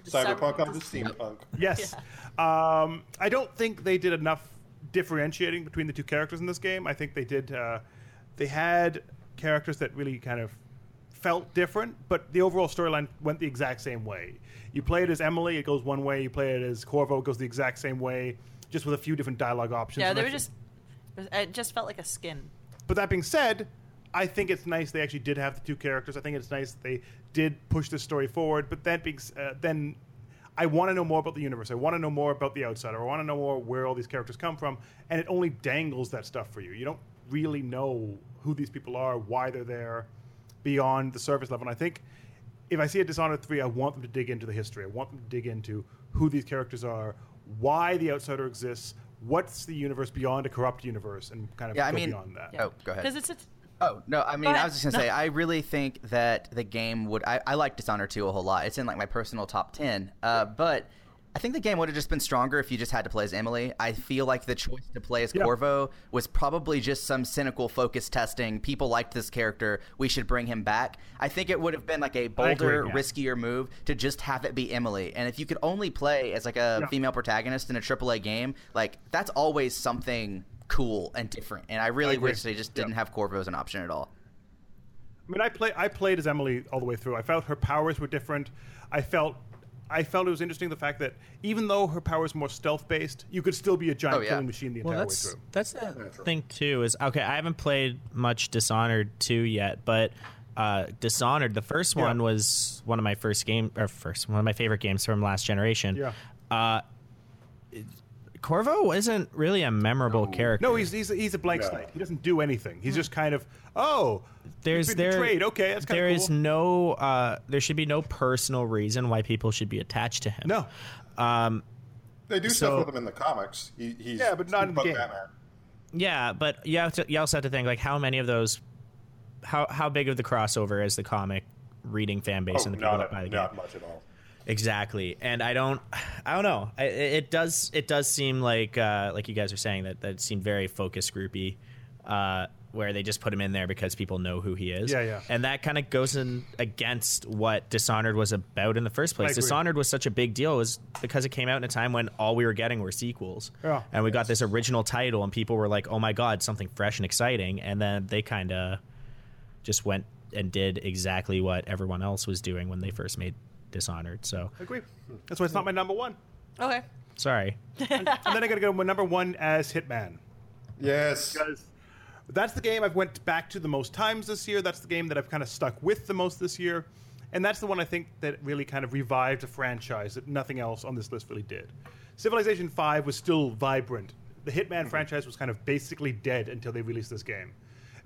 E: Cyberpunk on to steampunk.
B: Yes. Um, I don't think they did enough differentiating between the two characters in this game. I think they did. Uh, they had characters that really kind of felt different, but the overall storyline went the exact same way. You play it as Emily, it goes one way. You play it as Corvo, it goes the exact same way, just with a few different dialogue options.
D: Yeah, they were just. It just felt like a skin.
B: But that being said, I think it's nice they actually did have the two characters. I think it's nice they did push this story forward. But that being, uh, then I want to know more about the universe. I want to know more about the outsider. I want to know more where all these characters come from. And it only dangles that stuff for you. You don't really know who these people are, why they're there, beyond the surface level. And I think if I see a Dishonored three, I want them to dig into the history. I want them to dig into who these characters are, why the outsider exists. What's the universe beyond a corrupt universe, and kind of
C: Yeah, I
B: go
C: mean-
B: beyond that.
C: Oh, go ahead.
D: Because it's, it's
C: Oh no, I mean,
D: Go
C: I was just gonna
D: ahead.
C: say, I really think that the game would. I, I like Dishonored 2 a whole lot. It's in like my personal top ten. Uh, but I think the game would have just been stronger if you just had to play as Emily. I feel like the choice to play as
B: Yeah.
C: Corvo was probably just some cynical focus testing. People liked this character. We should bring him back. I think it would have been like a bolder,
B: yeah.
C: riskier move to just have it be Emily. And if you could only play as like a
B: Yeah.
C: female protagonist in a AAA game, like that's always something cool and different. And I really
B: agree.
C: wish they just didn't have Corvo as an option at all.
B: I mean, I play. I played as Emily all the way through. I felt her powers were different. I felt. I felt it was interesting the fact that even though her power is more stealth based, you could still be a giant
C: Oh, yeah.
B: killing machine the entire
A: well,
B: way
A: that's
B: through.
A: that's the thing too. Is okay. I haven't played much Dishonored two yet, but uh, Dishonored, the first
B: Yeah.
A: one was one of my first game or first one of my favorite games from last generation.
B: Yeah.
A: Uh, it- Corvo isn't really a memorable character.
B: No, he's he's a, he's a blank
E: No.
B: slate. He doesn't do anything. He's just kind of oh,
A: there's
B: you've been
A: there
B: betrayed. Okay, that's kind
A: there
B: of
A: is no uh, there should be no personal reason why people should be attached to him.
B: no.
A: Um,
E: They do
A: So-
E: stuff with him in the comics. He, he's
B: Yeah, but not in the game.
E: Batman.
A: Yeah, but you have to. You also have to think like how many of those, how how big of the crossover is the comic reading fan base
E: Oh,
A: and the people
E: not,
A: that buy the game?
E: not much at all.
A: Exactly, and I don't, I don't know. I, it it does, it does seem like, uh, like you guys are saying that that seemed very focus groupy, uh, where they just put him in there because people know who he is.
B: Yeah, yeah.
A: And that kind of goes in against what Dishonored was about in the first place. Dishonored was such a big deal was because it came out in a time when all we were getting were sequels.
B: Yeah.
A: And we got this original title, and people were like, "Oh my god, something fresh and exciting!" And then they kind of just went and did exactly what everyone else was doing when they first made Dishonored. So
B: agree. That's why it's not my number one.
D: okay.
A: Sorry. *laughs*
B: and then I got to go with number one as Hitman.
E: Yes.
B: because that's the game I've went back to the most times this year. That's the game that I've kind of stuck with the most this year, and that's the one I think that really kind of revived a franchise that nothing else on this list really did. Civilization Five was still vibrant. The Hitman hmm. franchise was kind of basically dead until they released this game,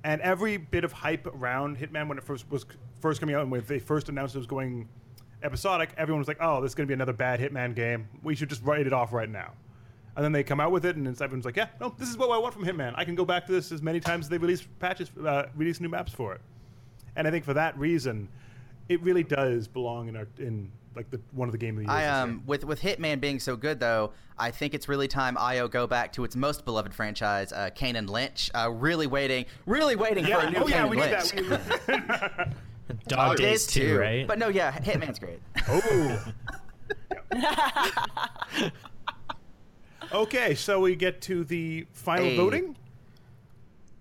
B: and every bit of hype around Hitman when it first was first coming out and when they first announced it was going episodic, everyone was like, "Oh, this is going to be another bad Hitman game. We should just write it off right now." And then they come out with it, and it's, everyone's like, "Yeah, no, this is what I want from Hitman. I can go back to this as many times as they release patches, uh, release new maps for it." And I think for that reason, it really does belong in our in like the one of the game of the year.
C: I um with with Hitman being so good though, I think it's really time IO go back to its most beloved franchise, uh, Kane and Lynch. Uh, really waiting, really waiting for a new
B: oh
C: Kane
B: yeah, we need
C: Lynch.
B: that. *laughs* *laughs* We-
A: Dog
C: It
A: Days
C: is
A: too, right?
C: But no, yeah, Hitman's great.
B: oh. *laughs* okay, so we get to the final
C: Hey.
B: voting.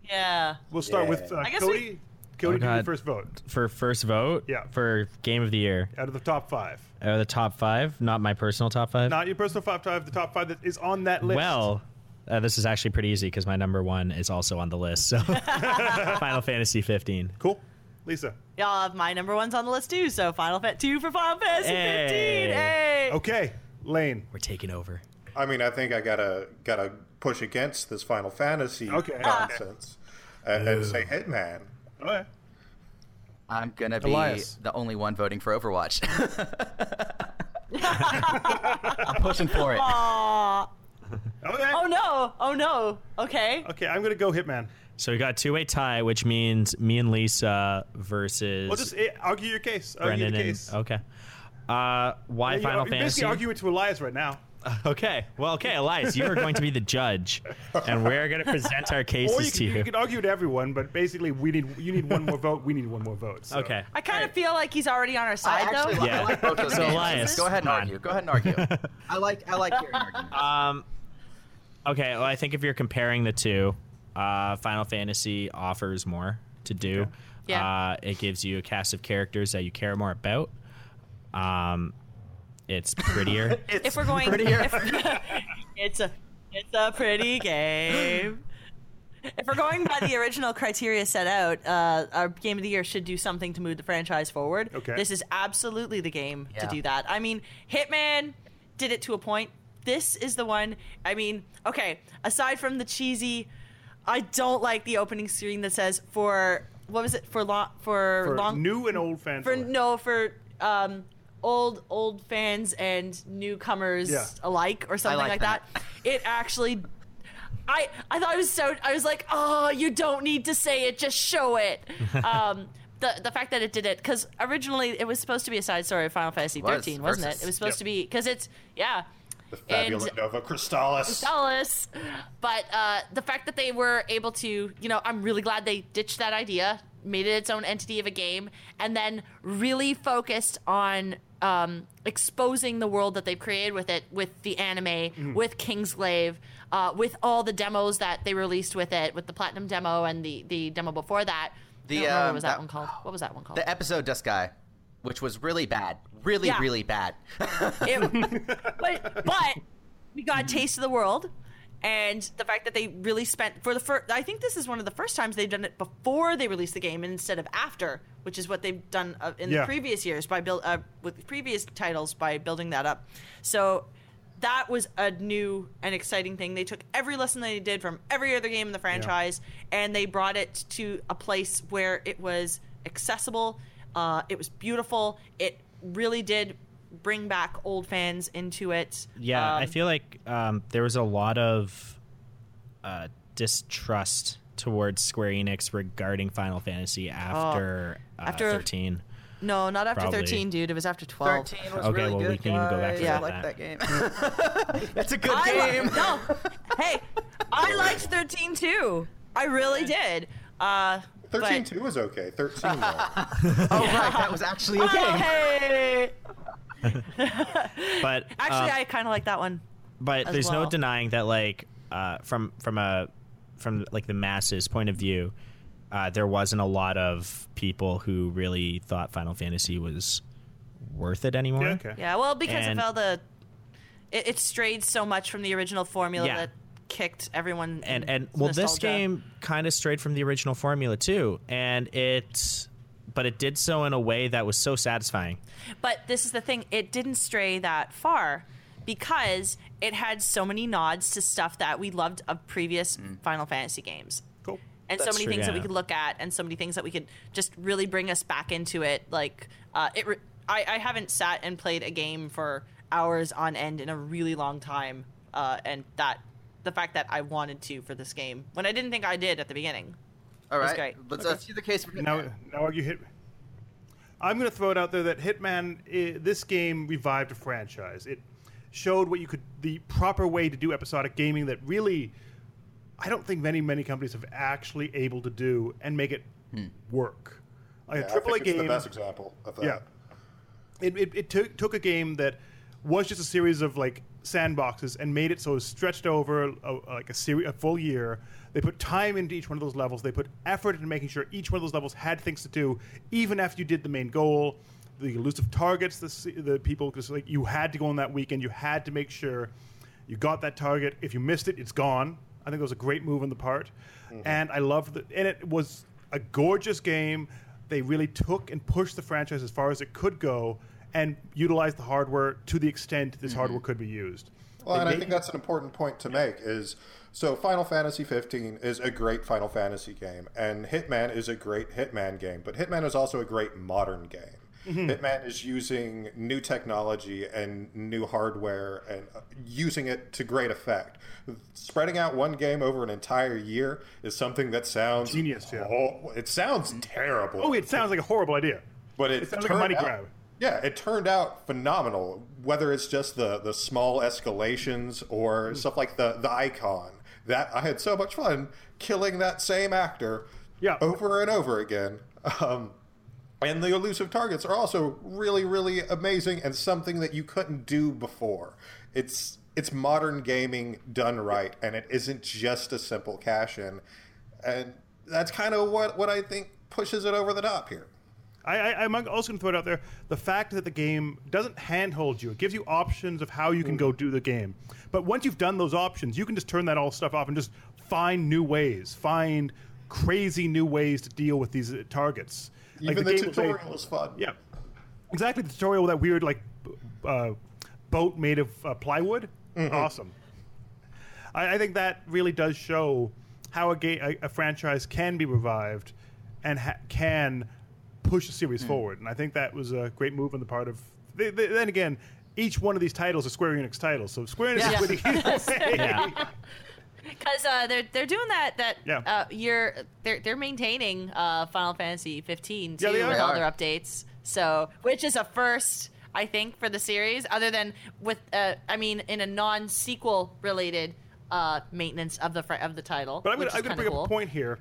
D: Yeah.
B: We'll start
E: Yeah.
B: with uh,
D: I guess
B: Cody.
D: we-
B: Cody,
A: Oh,
B: do your
A: God.
B: first vote
A: for first vote.
B: Yeah.
A: For game of the year,
B: out of the top five.
A: uh, the top five, not my personal top five.
B: Not your personal top five, the top five that is on that list.
A: Well, uh, this is actually pretty easy because my number one is also on the list. So, *laughs* Final Fantasy 15.
B: cool, Lisa.
D: Y'all have my number ones on the list too. So Final Fantasy two for Final Fantasy
A: Hey.
D: fifteen. Hey.
B: Okay, Lane.
A: We're taking over.
E: I mean, I think I gotta gotta push against this Final Fantasy
B: Okay.
E: nonsense ah. and, and say Hitman.
B: Okay.
C: I'm gonna be
B: Elias.
C: the only one voting for Overwatch. *laughs* I'm pushing for it.
B: Okay.
D: Oh no! Oh no! Okay.
B: Okay, I'm gonna go Hitman.
A: So we got a two-way tie, which means me and Lisa versus
B: Well, just eh, argue your case. Argue
A: Brendan
B: your
A: and
B: case.
A: okay. Uh, why
B: You-
A: Final
B: you
A: Fantasy?
B: Basically, argue it to Elias right now. *laughs*
A: Okay. Well, okay, Elias, you are going to be the judge, and we're going to present our *laughs*
B: Or you
A: cases
B: can,
A: to
B: you
A: you.
B: can argue to everyone, but basically, we need you need one more *laughs* vote. We need one more vote. so.
A: Okay.
D: I kind of feel like he's already on our
C: I
D: side
C: actually
D: though.
C: li-
A: Yeah.
C: I like both those
A: So,
C: games.
A: Elias,
C: Go ahead and
A: come on.
C: argue. Go ahead and argue. I like I like hearing arguments.
A: Um, okay. Well, I think if you're comparing the two, uh, Final Fantasy offers more to do.
D: Yeah.
A: Uh, it gives you a cast of characters that you care more about. Um, it's *laughs* prettier.
C: It's
D: If we're going,
C: prettier.
D: if- *laughs* it's a it's a pretty game. If we're going by the original criteria set out, uh, our game of the year should do something to move the franchise forward.
B: Okay.
D: This is absolutely the game to do that. I mean, Hitman did it to a point. This is the one. I mean, okay. Aside from the cheesy, I don't like the opening screen that says for what was it for long for,
B: For
D: long
B: new and old fans.
D: for
B: alike.
D: no for um old old fans and newcomers
B: Yeah.
D: alike or something
C: like
D: like,
C: that.
D: that. It actually I I thought it was so I was like, "Oh, you don't need to say it, just show it." *laughs* um the, the fact that it did it because originally it was supposed to be a side story of Final Fantasy
C: was,
D: 13, wasn't
C: versus-
D: it? It was supposed
B: Yep.
D: to be because it's yeah,
E: The Fabula
D: And-
E: Nova Crystallis.
D: Dallas. But uh, the fact that they were able to, you know, I'm really glad they ditched that idea, made it its own entity of a game, and then really focused on um, exposing the world that they've created with it, with the anime, with Kingsglaive, uh, with all the demos that they released with it, with the platinum demo and the the demo before that.
C: The,
D: I don't remember what
C: um,
D: was that,
C: that-
D: one called? What was that one called?
C: the episode Duscae, which was really bad, really
D: Yeah.
C: really bad.
D: It- *laughs* but but we got a taste of the world and the fact that they really spent for the first i think this is one of the first times they've done it before they released the game instead of after which is what they've done uh, in
B: Yeah.
D: the previous years by build uh, with previous titles by building that up so that was a new and exciting thing they took every lesson they did from every other game in the franchise and they brought it to a place where it was accessible uh, it was beautiful it really did bring back old fans into it
A: Yeah, I
D: Um,
A: feel like um, there was a lot of uh, distrust towards Square Enix regarding Final Fantasy after, uh,
D: Oh, After-
A: 13.
D: no not after
A: Probably.
D: 13 dude it was after 12
C: Thirteen was
A: Okay,
C: really
A: well, we can even go back to
C: guys.
D: Yeah.
C: I like
A: that.
C: that game. *laughs* That's a good
D: I li-
C: game.
D: no, hey, I liked 13 too. I really did. Uh,
E: 13
D: but,
E: 2 is okay. 13 though. *laughs*
C: oh *laughs* right, that was actually a
D: Oh,
C: game.
D: hey.
A: But *laughs*
D: Actually,
A: um,
D: I kind of like that one.
A: but
D: as
A: there's no denying that like uh, from from a from like the masses point of view uh, there wasn't a lot of people who really thought final fantasy was worth it anymore
B: Yeah, okay.
D: Yeah, well, because
A: And-
D: of all the, it, it strayed so much from the original formula
A: Yeah.
D: that kicked everyone.
A: and
D: in
A: and well this game kind of strayed from the original formula too and it but it did so in a way that was so satisfying
D: But this is the thing, it didn't stray that far because it had so many nods to stuff that we loved of previous Final Fantasy games.
B: Cool.
D: And so many
A: true,
D: things that we could look at, and so many things that we could just really bring us back into it. Like, uh, it. Re- I, I haven't sat and played a game for hours on end in a really long time, uh, and that the fact that I wanted to for this game when I didn't think I did at the beginning.
C: All right,
D: That's
C: right,
D: great.
C: let's, let's see the case for
B: Now,
C: Hitman.
B: now are you hit? I'm going to throw it out there that Hitman, i this game revived a franchise. It showed what you could, the proper way to do episodic gaming that really, I don't think many many companies have actually able to do and make it hmm. work. Like
E: Yeah,
B: a
E: I think
B: AAA
E: it's
B: game,
E: the best example of that.
B: yeah. It, it, it took, took a game that was just a series of like sandboxes and made it so it was stretched over a, like a series, a full year. They put time into each one of those levels. They put effort into making sure each one of those levels had things to do, even after you did the main goal. The elusive targets, the the people, because like you had to go on that weekend. You had to make sure you got that target. If you missed it, it's gone. I think it was a great move on the part, mm-hmm. and I loved it. And it was a gorgeous game. They really took and pushed the franchise as far as it could go, and utilize the hardware to the extent this hardware could be used.
E: Well,
B: They
E: and I think that's an important point to make is so Final Fantasy 15 is a great Final Fantasy game and Hitman is a great Hitman game, but Hitman is also a great modern game.
B: Mm-hmm.
E: Hitman is using new technology and new hardware and uh, using it to great effect. Spreading out one game over an entire year is something that sounds
B: Genius, yeah.
E: Oh, it sounds terrible.
B: Oh, it sounds like a horrible idea.
E: But it,
B: It sounds like a money grab.
E: Yeah, it turned out phenomenal. Whether it's just the the small escalations or stuff like the the icon. That I had so much fun killing that same actor
B: Yeah.
E: over and over again. Um, and the elusive targets are also really, really amazing and something that you couldn't do before. It's it's modern gaming done right, and it isn't just a simple cash in. And that's kind of what, what I think pushes it over the top here.
B: I, I, I'm also going to throw it out there. The fact that the game doesn't handhold you, it gives you options of how you can go do the game. But once you've done those options, you can just turn that all stuff off and just find new ways, find crazy new ways to deal with these uh, targets.
E: Even the,
B: game will say-
E: tutorial is fun.
B: Yeah, exactly. The tutorial with that weird like uh, boat made of uh, plywood. Awesome. I, I think that really does show how a, ga- a, a franchise can be revived and ha- can push the series forward. And I think that was a great move on the part of. They, they, then again, each one of these titles is Square Enix titles, so Square Enix
D: Yeah.
B: is winning either way.
A: yeah *laughs*
D: because uh, they're they're doing that that
B: Yeah.
D: uh, year they're they're maintaining uh, Final Fantasy 15 too
B: Yeah, they
D: with
B: are.
D: all their updates. So which is a first I think for the series, other than with uh, I mean in a non sequel related uh, maintenance of the fr- of the title.
B: But I'm going to bring
D: cool.
B: up a point here.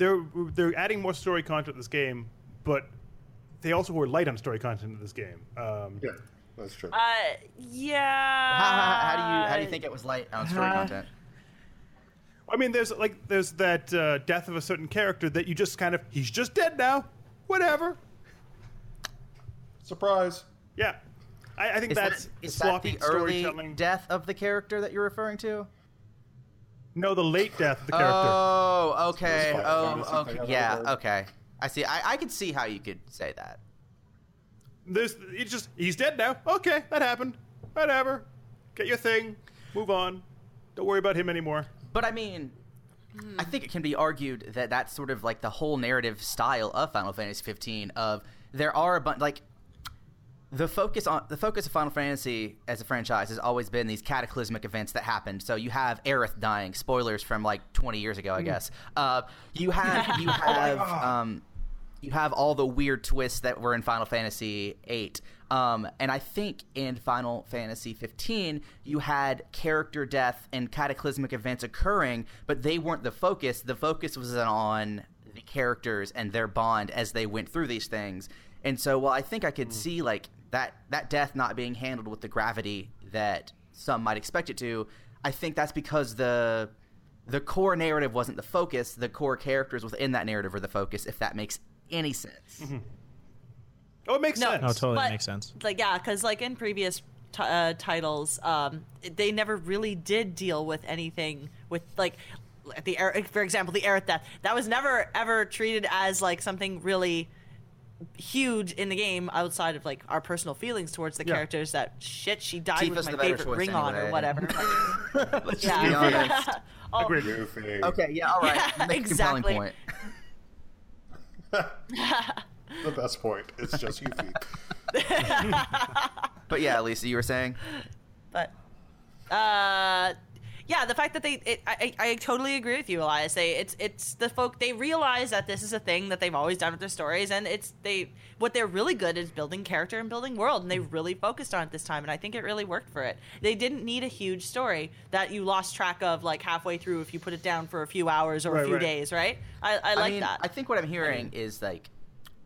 B: They're they're adding more story content to this game, but they also were light on story content in this game. Um,
E: Yeah, that's true.
D: Uh, yeah.
C: How, how, how do you how do you think it was light on story
D: Uh,
C: content?
B: I mean, there's like there's that uh, death of a certain character that you just kind of he's just dead now, whatever.
E: Surprise.
B: Yeah, I, I think
C: Is
B: that's
C: that, is that
B: sloppy
C: the early
B: storytelling.
C: death of the character that you're referring to?
B: No, the late death of the character.
C: Oh, okay. Oh, okay. Yeah, okay. I see. I, I could see how you could say that.
B: There's it's just he's dead now. Okay, that happened. Whatever. Get your thing. Move on. Don't worry about him anymore.
C: But I mean, I think it can be argued that that's sort of like the whole narrative style of Final Fantasy 15. Of there are a bunch like the focus on the focus of Final Fantasy as a franchise has always been these cataclysmic events that happened. So you have Aerith dying. Spoilers from like 20 years ago, I guess. Uh, you have you *laughs* have um, you have all the weird twists that were in Final Fantasy VIII. Um, and I think in Final Fantasy 15, you had character death and cataclysmic events occurring, but they weren't the focus. The focus was on the characters and their bond as they went through these things. And so, while I think I could see like that that death not being handled with the gravity that some might expect it to, I think that's because the the core narrative wasn't the focus. The core characters within that narrative were the focus. If that makes any sense.
B: Oh, it makes
D: No.
B: sense.
A: Oh, totally
D: But,
A: makes sense.
D: Like yeah, because like in previous t- uh, titles, um, they never really did deal with anything with like the air. For example, the Aerith death that was never ever treated as like something really huge in the game outside of like our personal feelings towards the
B: Yeah.
D: characters that shit she died
C: Tifa's
D: with my favorite
C: choice
D: ring on or whatever *laughs*
C: Let's just
D: Yeah.
C: be honest. *laughs*
D: Oh,
B: Agreed.
E: Goofy.
C: Okay, yeah, all right. *laughs*
D: Yeah,
C: Make a compelling
D: exactly.
C: point.
E: The best point. It's just Yuffie.
C: But yeah, Lisa, you were saying?
D: but uh yeah the fact that they it, I, I I totally agree with you elias. They it's it's the folk they realize that this is a thing that they've always done with their stories and it's they what they're really good is building character and building world and they really focused on it this time and i think it really worked for it. They didn't need a huge story that you lost track of like halfway through if you put it down for a few hours or a few
B: right.
D: days right? I, I like
C: mean,
D: that.
C: I think what I'm hearing is like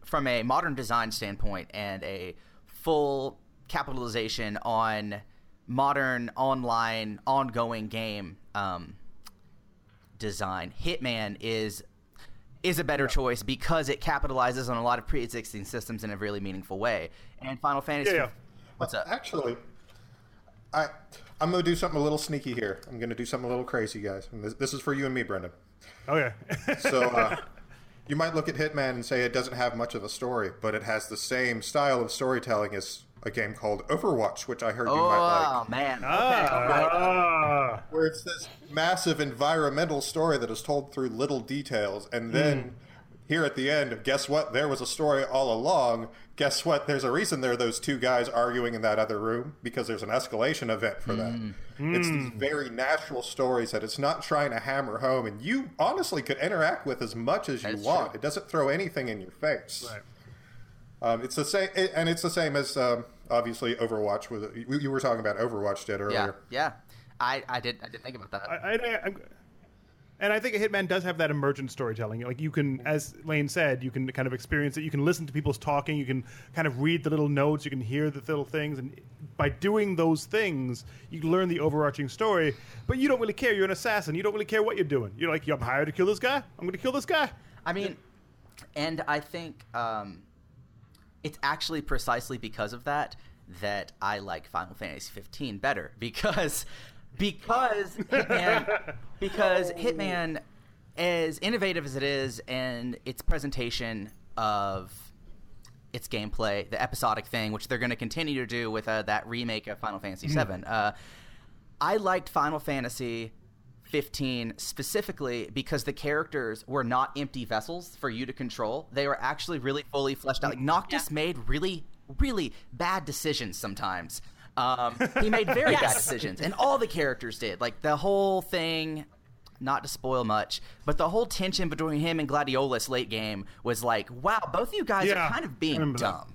C: from a modern design standpoint and a full capitalization on modern online ongoing game um, design. Hitman is is a better choice because it capitalizes on a lot of pre-existing systems in a really meaningful way. And Final Fantasy
B: Yeah, yeah.
C: What's up?
E: Actually, I I'm gonna do something a little sneaky here. I'm gonna do something a little crazy, guys. And this, this is for you and me, Brendan.
B: Okay. *laughs*
E: So uh, you might look at Hitman and say it doesn't have much of a story, but it has the same style of storytelling as a game called Overwatch, which I heard you might like.
C: Oh
E: like.
C: man.
B: Ah.
E: Where it's this massive environmental story that is told through little details, and then here at the end, guess what? There was a story all along. Guess what? There's a reason there are those two guys arguing in that other room because there's an escalation event for that. It's these very natural stories that it's not trying to hammer home, and you honestly could interact with as much as you
C: That's
E: want.
C: true.
E: It doesn't throw anything in your face.
B: Right.
E: Um, it's the same, and it's the same as um, obviously Overwatch. Was you you were talking about Overwatch did earlier?
C: yeah. yeah. I, I did I did think about that.
B: I, I, I'm, and I think a Hitman does have that emergent storytelling. Like you can, as Lane said, you can kind of experience it. You can listen to people's talking. You can kind of read the little notes. You can hear the little things, and by doing those things, you learn the overarching story. But you don't really care. You're an assassin. You don't really care what you're doing. You're like, I'm hired to kill this guy. I'm going to kill this guy.
C: I mean, and I think um, it's actually precisely because of that that I like Final Fantasy 15 better because because Hitman *laughs* because Hitman as innovative as it is and its presentation of its gameplay, the episodic thing, which they're going to continue to do with uh, that remake of Final Fantasy VII. Uh, I liked Final Fantasy 15 specifically because the characters were not empty vessels for you to control. They were actually really fully fleshed out. Like Noctis made really, really bad decisions sometimes. Um, he made very *laughs* bad decisions, and all the characters did. Like the whole thing. Not to spoil much, but the whole tension between him and Gladiolus late game was like, wow, both of you guys
B: Yeah,
C: are kind of being
B: remember that.
C: dumb.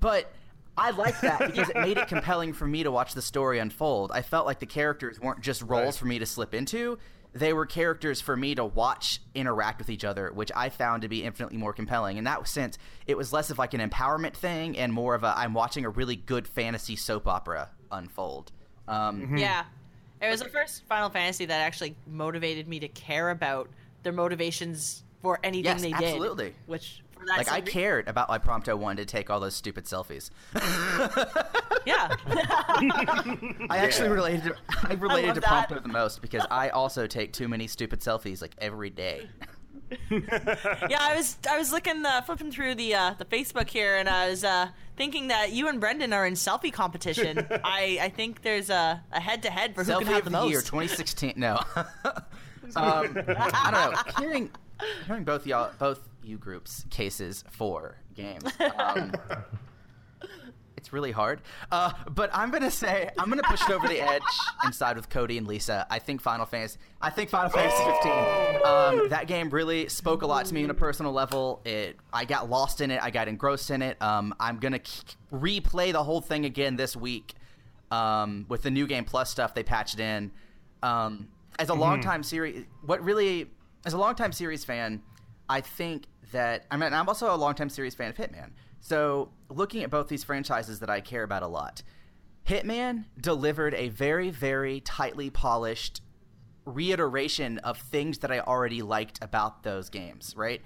C: But I like that because it made it *laughs* compelling for me to watch the story unfold. I felt like the characters weren't just roles
B: Right.
C: for me to slip into. They were characters for me to watch interact with each other, which I found to be infinitely more compelling. In that sense, it was less of like an empowerment thing and more of a I'm watching a really good fantasy soap opera unfold. Um,
D: Yeah. It was the first Final Fantasy that actually motivated me to care about their motivations for anything
C: Yes,
D: they did.
C: absolutely.
D: Which for that
C: Like I
D: re-
C: cared about why Prompto wanted to take all those stupid selfies.
D: Yeah. *laughs*
C: I actually related to I related
D: love
C: to
D: that.
C: Prompto the most because I also take too many stupid selfies like every day. *laughs*
D: yeah, I was I was looking uh, flipping through the uh, the Facebook here, and I was uh, thinking that you and Brendan are in selfie competition. *laughs* I, I think there's a a head to head for who
C: Selfie
D: can have
C: of
D: the
C: the
D: most.
C: year 2016. No. um, I don't know. Hearing hearing both y'all both you groups cases for games. *laughs* Um, it's really hard. Uh, but I'm gonna say I'm gonna push it over the edge and side with Cody and Lisa. I think Final Fantasy. I think Final Fantasy 15. Um, that game really spoke a lot to me on a personal level. It. I got lost in it. I got engrossed in it. Um, I'm gonna k- replay the whole thing again this week. Um, with the new game plus stuff they patched in. Um, as a longtime series, what really, as a longtime series fan, I think that I mean I'm also a longtime series fan of Hitman. So looking at both these franchises that I care about a lot, Hitman delivered a very very tightly polished reiteration of things that I already liked about those games. Right?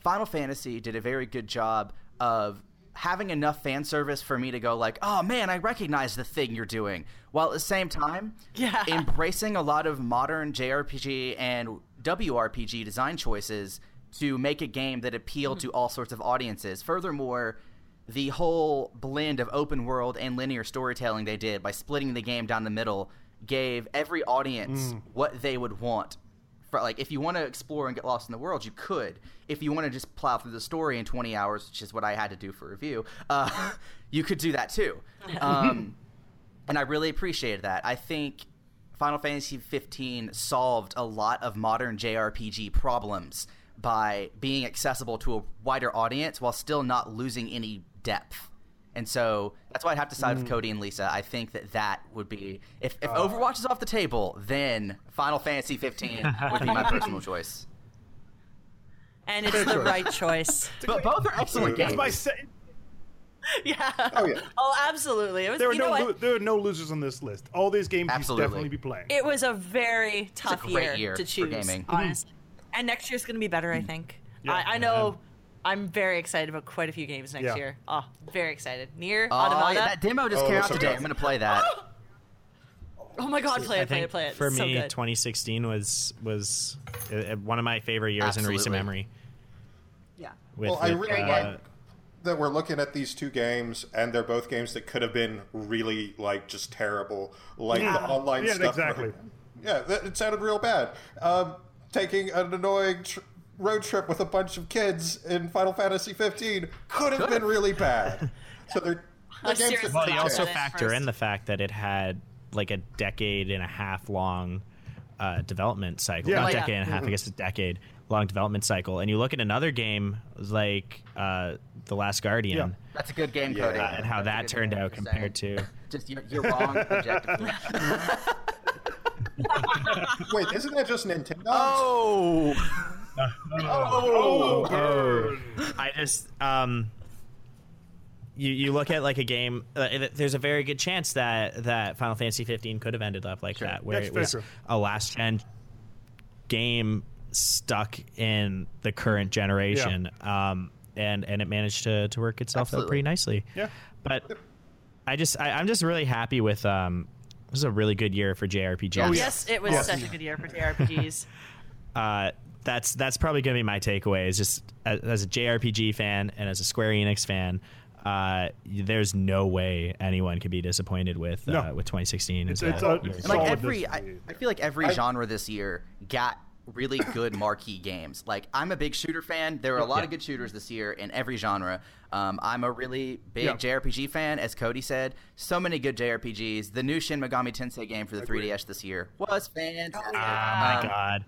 C: Final Fantasy did a very good job of having enough fan service for me to go like, "Oh man, I recognize the thing you're doing," while at the same time,
D: Yeah.
C: embracing a lot of modern JRPG and WRPG design choices to make a game that appealed to all sorts of audiences. Furthermore, the whole blend of open world and linear storytelling they did by splitting the game down the middle gave every audience what they would want for like if you want to explore and get lost in the world, you could. If you want to just plow through the story in 20 hours, which is what I had to do for review, uh, *laughs* you could do that too. *laughs* Um, and I really appreciated that. I think Final Fantasy 15 solved a lot of modern JRPG problems by being accessible to a wider audience while still not losing any depth. And so that's why I'd have to side with hmm. Cody and Lisa. I think that that would be if, if oh. Overwatch is off the table, then Final Fantasy 15 would be my *laughs* personal choice.
D: and it's the right choice. *laughs*
C: But both are excellent games.
B: my se-
D: yeah.
E: Oh yeah. *laughs*
D: Oh, absolutely. It was.
B: there are
D: you know
B: no lo- there are no losers on this list. All these games you
C: Absolutely.
B: should definitely be playing.
D: It was a very tough
C: great
D: year,
C: year
D: to
C: for
D: choose,
C: gaming. Mm-hmm.
D: honestly. And next year's going to be better, I think.
B: Yeah.
D: I, I know. I'm very excited about quite a few games next
B: Yeah.
D: year. Oh, very excited. Nier
C: Oh,
D: Automata.
C: yeah, that demo just
E: Oh,
C: came out
E: so
C: today.
E: good.
C: I'm going to play that. *laughs*
D: oh my god, play
A: I
D: it, play
A: think
D: it, play it.
A: for
D: It's so
A: me,
D: good.
A: 2016 was was uh, one of my favorite years in recent
C: Absolutely.
A: memory.
D: yeah.
A: With,
E: Well, I
A: with,
E: really
A: uh,
E: like that we're looking at these two games, and they're both games that could have been really like just terrible, like the online
B: Yeah,
E: stuff.
B: exactly.
E: Yeah, that, it sounded real bad. Um, taking an annoying tr- road trip with a bunch of kids in Final Fantasy 15 could have been really bad. *laughs* So they're. They're games
D: seriously.
E: that-
A: Well, you also factor
D: first.
A: in the fact that it had like a decade and a half long uh, development cycle.
B: Yeah.
A: Not
D: Oh, yeah.
A: decade and a half, I guess a decade long development cycle. And you look at another game like uh, The Last Guardian
B: Yeah.
C: That's a good game,
E: Yeah.
C: Cody.
A: uh, and how that
C: That's a good
A: turned out compared to.
C: Just you're, you're wrong *laughs* objectively. *laughs* *laughs*
E: Wait, isn't that just Nintendo?
C: oh,
B: Oh, burn.
A: I just um you you look at like a game uh, there's a very good chance that that Final Fantasy 15 could have ended up like that where
B: That's
A: it was
B: true.
A: a last gen game stuck in the current generation um and and it managed to to work itself out pretty nicely
B: Yeah.
A: but I just I, I'm just really happy with um this is a really good year for JRPGs.
C: Oh, yeah.
D: Yes, it was
B: Yes.
D: such a good year for JRPGs. *laughs*
A: uh, that's that's probably going to be my takeaway. Is just as, as a JRPG fan and as a Square Enix fan, uh, there's no way anyone could be disappointed with uh,
B: No.
A: with 2016.
B: It's- it's a- it's
C: and like every, I. I feel like every
E: I-
C: genre this year got really good marquee games. Like I'm a big shooter fan. There are a lot
A: Yeah.
C: of good shooters this year in every genre. Um, I'm a really big
B: Yeah.
C: JRPG fan, as Cody said. So many good JRPGs. The new Shin Megami Tensei game for the 3DS this year was fantastic.
A: Oh my
C: Um,
A: god.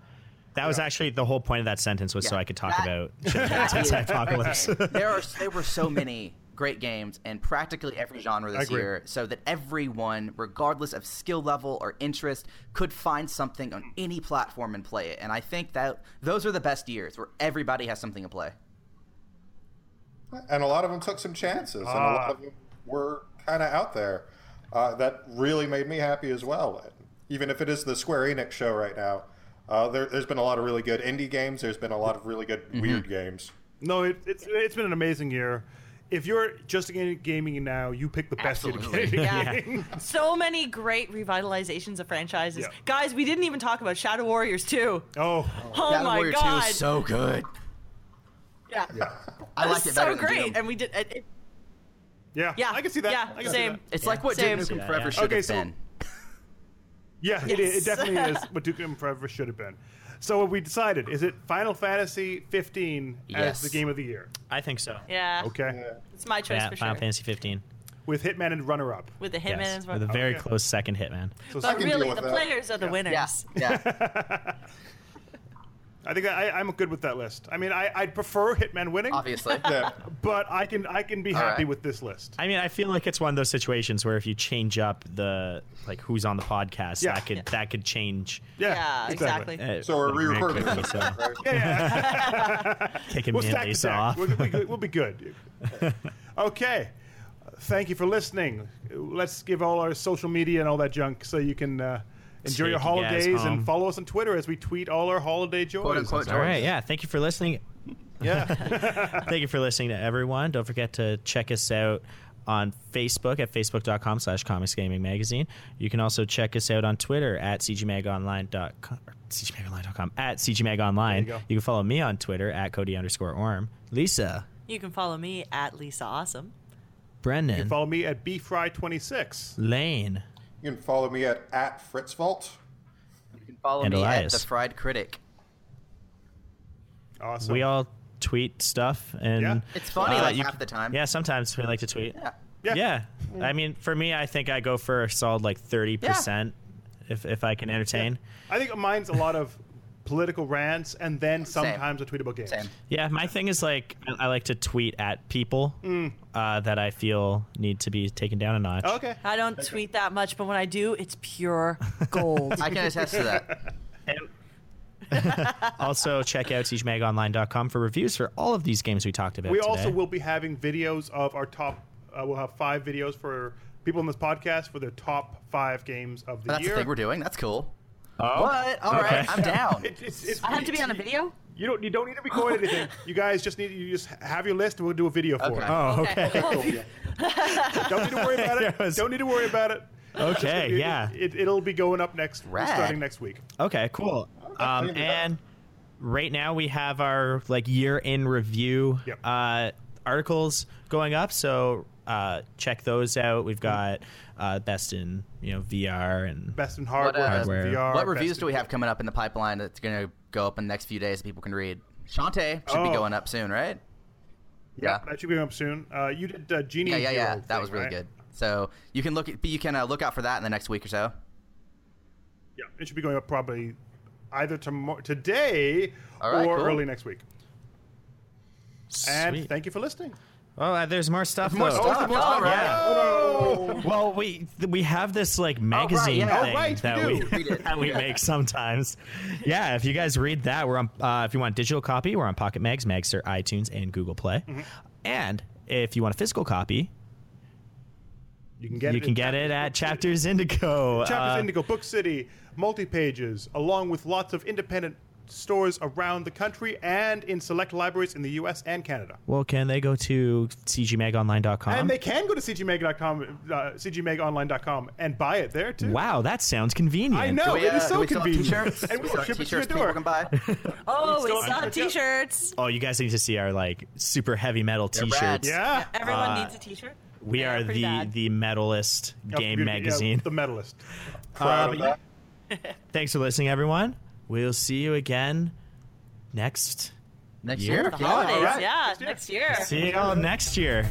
A: That was actually the whole point of that sentence was so I could talk
C: That-
A: about *laughs* Shin Megami Tensei Apocalypse.
C: there are there were so many great games in practically every genre this year, so that everyone, regardless of skill level or interest, could find something on any platform and play it. And I think that those are the best years where everybody has something to play.
E: and a lot of them took some chances, and a
B: Ah.
E: lot of them were kind of out there. Uh, that really made me happy as well. Even if it is the Square Enix show right now, uh, there, there's been a lot of really good indie games. There's been a lot of really good weird games.
B: No, it, it's it's been an amazing year. If you're just getting gaming now, you pick the best year to
C: Absolutely.
B: get
D: Yeah.
B: gaming. *laughs*
D: so many great revitalizations of franchises.
B: Yeah.
D: Guys, we didn't even talk about Shadow Warriors 2.
B: Oh,
D: Oh
C: Battle
D: my
C: Warrior
D: god.
C: 2 is so good.
D: yeah. yeah.
C: I
D: It
C: liked it better
D: so
C: than
D: great.
C: Doom.
D: And we did it, it-
B: yeah,
D: Yeah,
B: I can see that.
D: yeah,
B: I can
D: same.
B: See that.
C: It's like what
D: Same.
C: Duke Nukem
A: Yeah,
C: Forever
A: yeah.
C: should
B: Okay,
C: have
B: so-
C: been. *laughs*
B: Yeah, it, is.
D: Yes.
B: it definitely is *laughs* what Duke Nukem Forever should have been. So what we decided is it Final Fantasy 15 as the game of the year.
A: I think so.
D: yeah.
B: Okay,
D: It's my choice
A: Yeah,
D: for
A: Final
D: sure.
A: Fantasy 15.
B: with Hitman and runner up.
D: With the Hitman
A: Yes,
D: as
A: with a very
B: Okay.
A: close second Hitman.
B: So
D: But
E: can
D: really,
E: deal
D: the
E: that.
D: players are the winners.
C: Yeah, yeah, *laughs* *laughs*
B: I think I, I'm good with that list. I mean, I, I'd prefer Hitman winning,
C: obviously. *laughs*
E: Yeah.
B: but I can I can be
C: All
B: happy
C: right.
B: with this list.
A: I mean, I feel like it's one of those situations where if you change up the like who's on the podcast,
B: Yeah.
A: that could that could change.
B: Yeah,
D: Yeah, exactly.
A: uh,
E: So are we
A: very
E: recording
A: quickly,
E: this?
A: So
E: right?
B: Yeah, yeah. *laughs*
A: kicking
B: we'll
A: me and
B: the
A: Lisa off.
B: We'll, we'll be good. We'll be good. okay. Thank you for listening. Let's give all our social media and all that junk so you can uh, enjoy your holidays
A: home.
B: and follow us on Twitter as we tweet all our holiday joys.
C: Quote unquote.
A: All right, yeah. Thank you for listening.
B: Yeah. *laughs* *laughs*
A: Thank you for listening to everyone. Don't forget to check us out on Facebook at facebook.com slash comics gaming magazine. You can also check us out on Twitter at cgmagonline.com cgmagonline.com at cgmagonline.
B: There you go.
A: You can follow me on Twitter at Cody underscore Orm. Lisa,
D: You can follow me at Lisa Awesome.
A: Brendan,
B: You can follow me at bfry26.
A: Lane,
E: You can follow me at, at FritzVault.
C: You can follow
A: And
C: me
A: Elias.
C: at the Fried Critic.
B: Awesome.
A: we all tweet stuff and
B: Yeah.
C: It's funny
A: Uh,
C: like
A: you
C: half
A: can-
C: the time.
A: yeah, sometimes we like to tweet.
C: Yeah.
B: Yeah.
A: Yeah. I mean, for me, I think I go for a solid like 30% if, if I can entertain.
B: I think mine's a lot of political rants and then sometimes a tweet about games.
C: Same.
A: Yeah, my thing is like I I like to tweet at people
B: Mm.
A: uh, that I feel need to be taken down a notch.
B: Okay.
D: I don't tweet that much, but when I do, it's pure gold. *laughs*
C: I can attest to that. *laughs*
A: Also, check out cgmagonline.com for reviews for all of these games we talked about
B: We
A: today.
B: also will be having videos of our top. Uh, we'll have five videos for people in this podcast for their top five games of the
C: That's
B: year.
C: the thing we're doing. That's cool.
A: Oh,
C: What? All right,
A: Okay.
C: I'm down. *laughs*
B: It- it's, it's,
D: I have to be on a video.
B: You don't. You don't need to record *laughs* anything. You guys just need. You just have your list, and we'll do a video for
C: Okay.
B: it.
A: Oh, okay. *laughs*
B: Don't need to worry about it.
A: It was-
B: Don't need to worry about it.
A: Okay,
B: It-
A: yeah.
B: It, it, will be going up next,
C: Rad.
B: starting next week.
A: Okay, cool. Um,
E: can do that.
A: and right now we have our like year in review
B: Yep.
A: uh, articles going up, so uh, check those out. We've got uh, best in you know VR and
B: Best in hardware,
C: uh,
A: Hardware.
B: VR.
C: what reviews do we have coming up in the pipeline that's going to go up in the next few days that people can read? Shantae should be
B: Oh.
C: going up soon, right?
B: Yeah, that should be going up soon. Uh, you did uh, Genie.
C: Yeah, yeah, yeah.
B: Hero
C: That
B: thing,
C: was really
B: right?
C: good. So you can look. At, you can uh, look out for that in the next week or so.
B: Yeah, it should be going up probably either tomorrow, today,
C: All right,
B: or
C: cool.
B: early next week. And thank you for listening.
A: Oh, uh, there's more stuff.
B: More
A: though.
B: stuff. More
C: All
B: stuff.
C: right.
B: Oh,
A: Well, we we have this like magazine
C: yeah.
A: thing
B: Oh, right,
A: that
B: do.
A: we, *laughs* that we make sometimes. Yeah, if you guys read that, we're on. Uh, if you want digital copy, we're on Pocket Mags, Magzter, iTunes, and Google Play.
B: Mm-hmm.
A: And if you want a physical copy,
B: you can get
A: you
B: it.
A: can
B: in
A: get it at Chapters Indigo.
B: Chapters
A: Uh,
B: Indigo, Book City, multi pages, along with lots of independent stores around the country and in select libraries in the U.S. and Canada.
A: Well, can they go to cgmagonline.com?
B: and they can go to cgmag.com, uh, cgmagonline.com, and buy it there too.
A: wow, that sounds convenient.
B: I know
C: Do we,
B: it is
C: uh,
B: so
C: do we still have
B: convenient.
C: T-shirts?
B: and
C: We
B: we
C: still
B: will
C: have
B: ship it to your
C: T-shirts people
B: door.
C: can buy. *laughs*
D: Oh, we
B: still
D: still
B: have
D: have
B: t-shirts,
A: Oh, you guys need to see our like super heavy metal
C: They're
A: T-shirts.
C: rad.
B: Yeah.
D: Everyone
A: Uh,
D: needs a t-shirt.
A: We
D: Yeah,
A: are the
D: bad.
A: the metalist
B: Oh,
A: game
B: beautiful. Yeah,
A: magazine.
B: the medalist.
E: Proud
A: Uh,
E: of that. *laughs*
A: Thanks for listening, everyone. We'll see you again next.
C: Next
A: Year?
C: year. Yeah.
D: holidays,
B: alright.
D: yeah,
B: Next year.
D: next year.
A: See you all next year.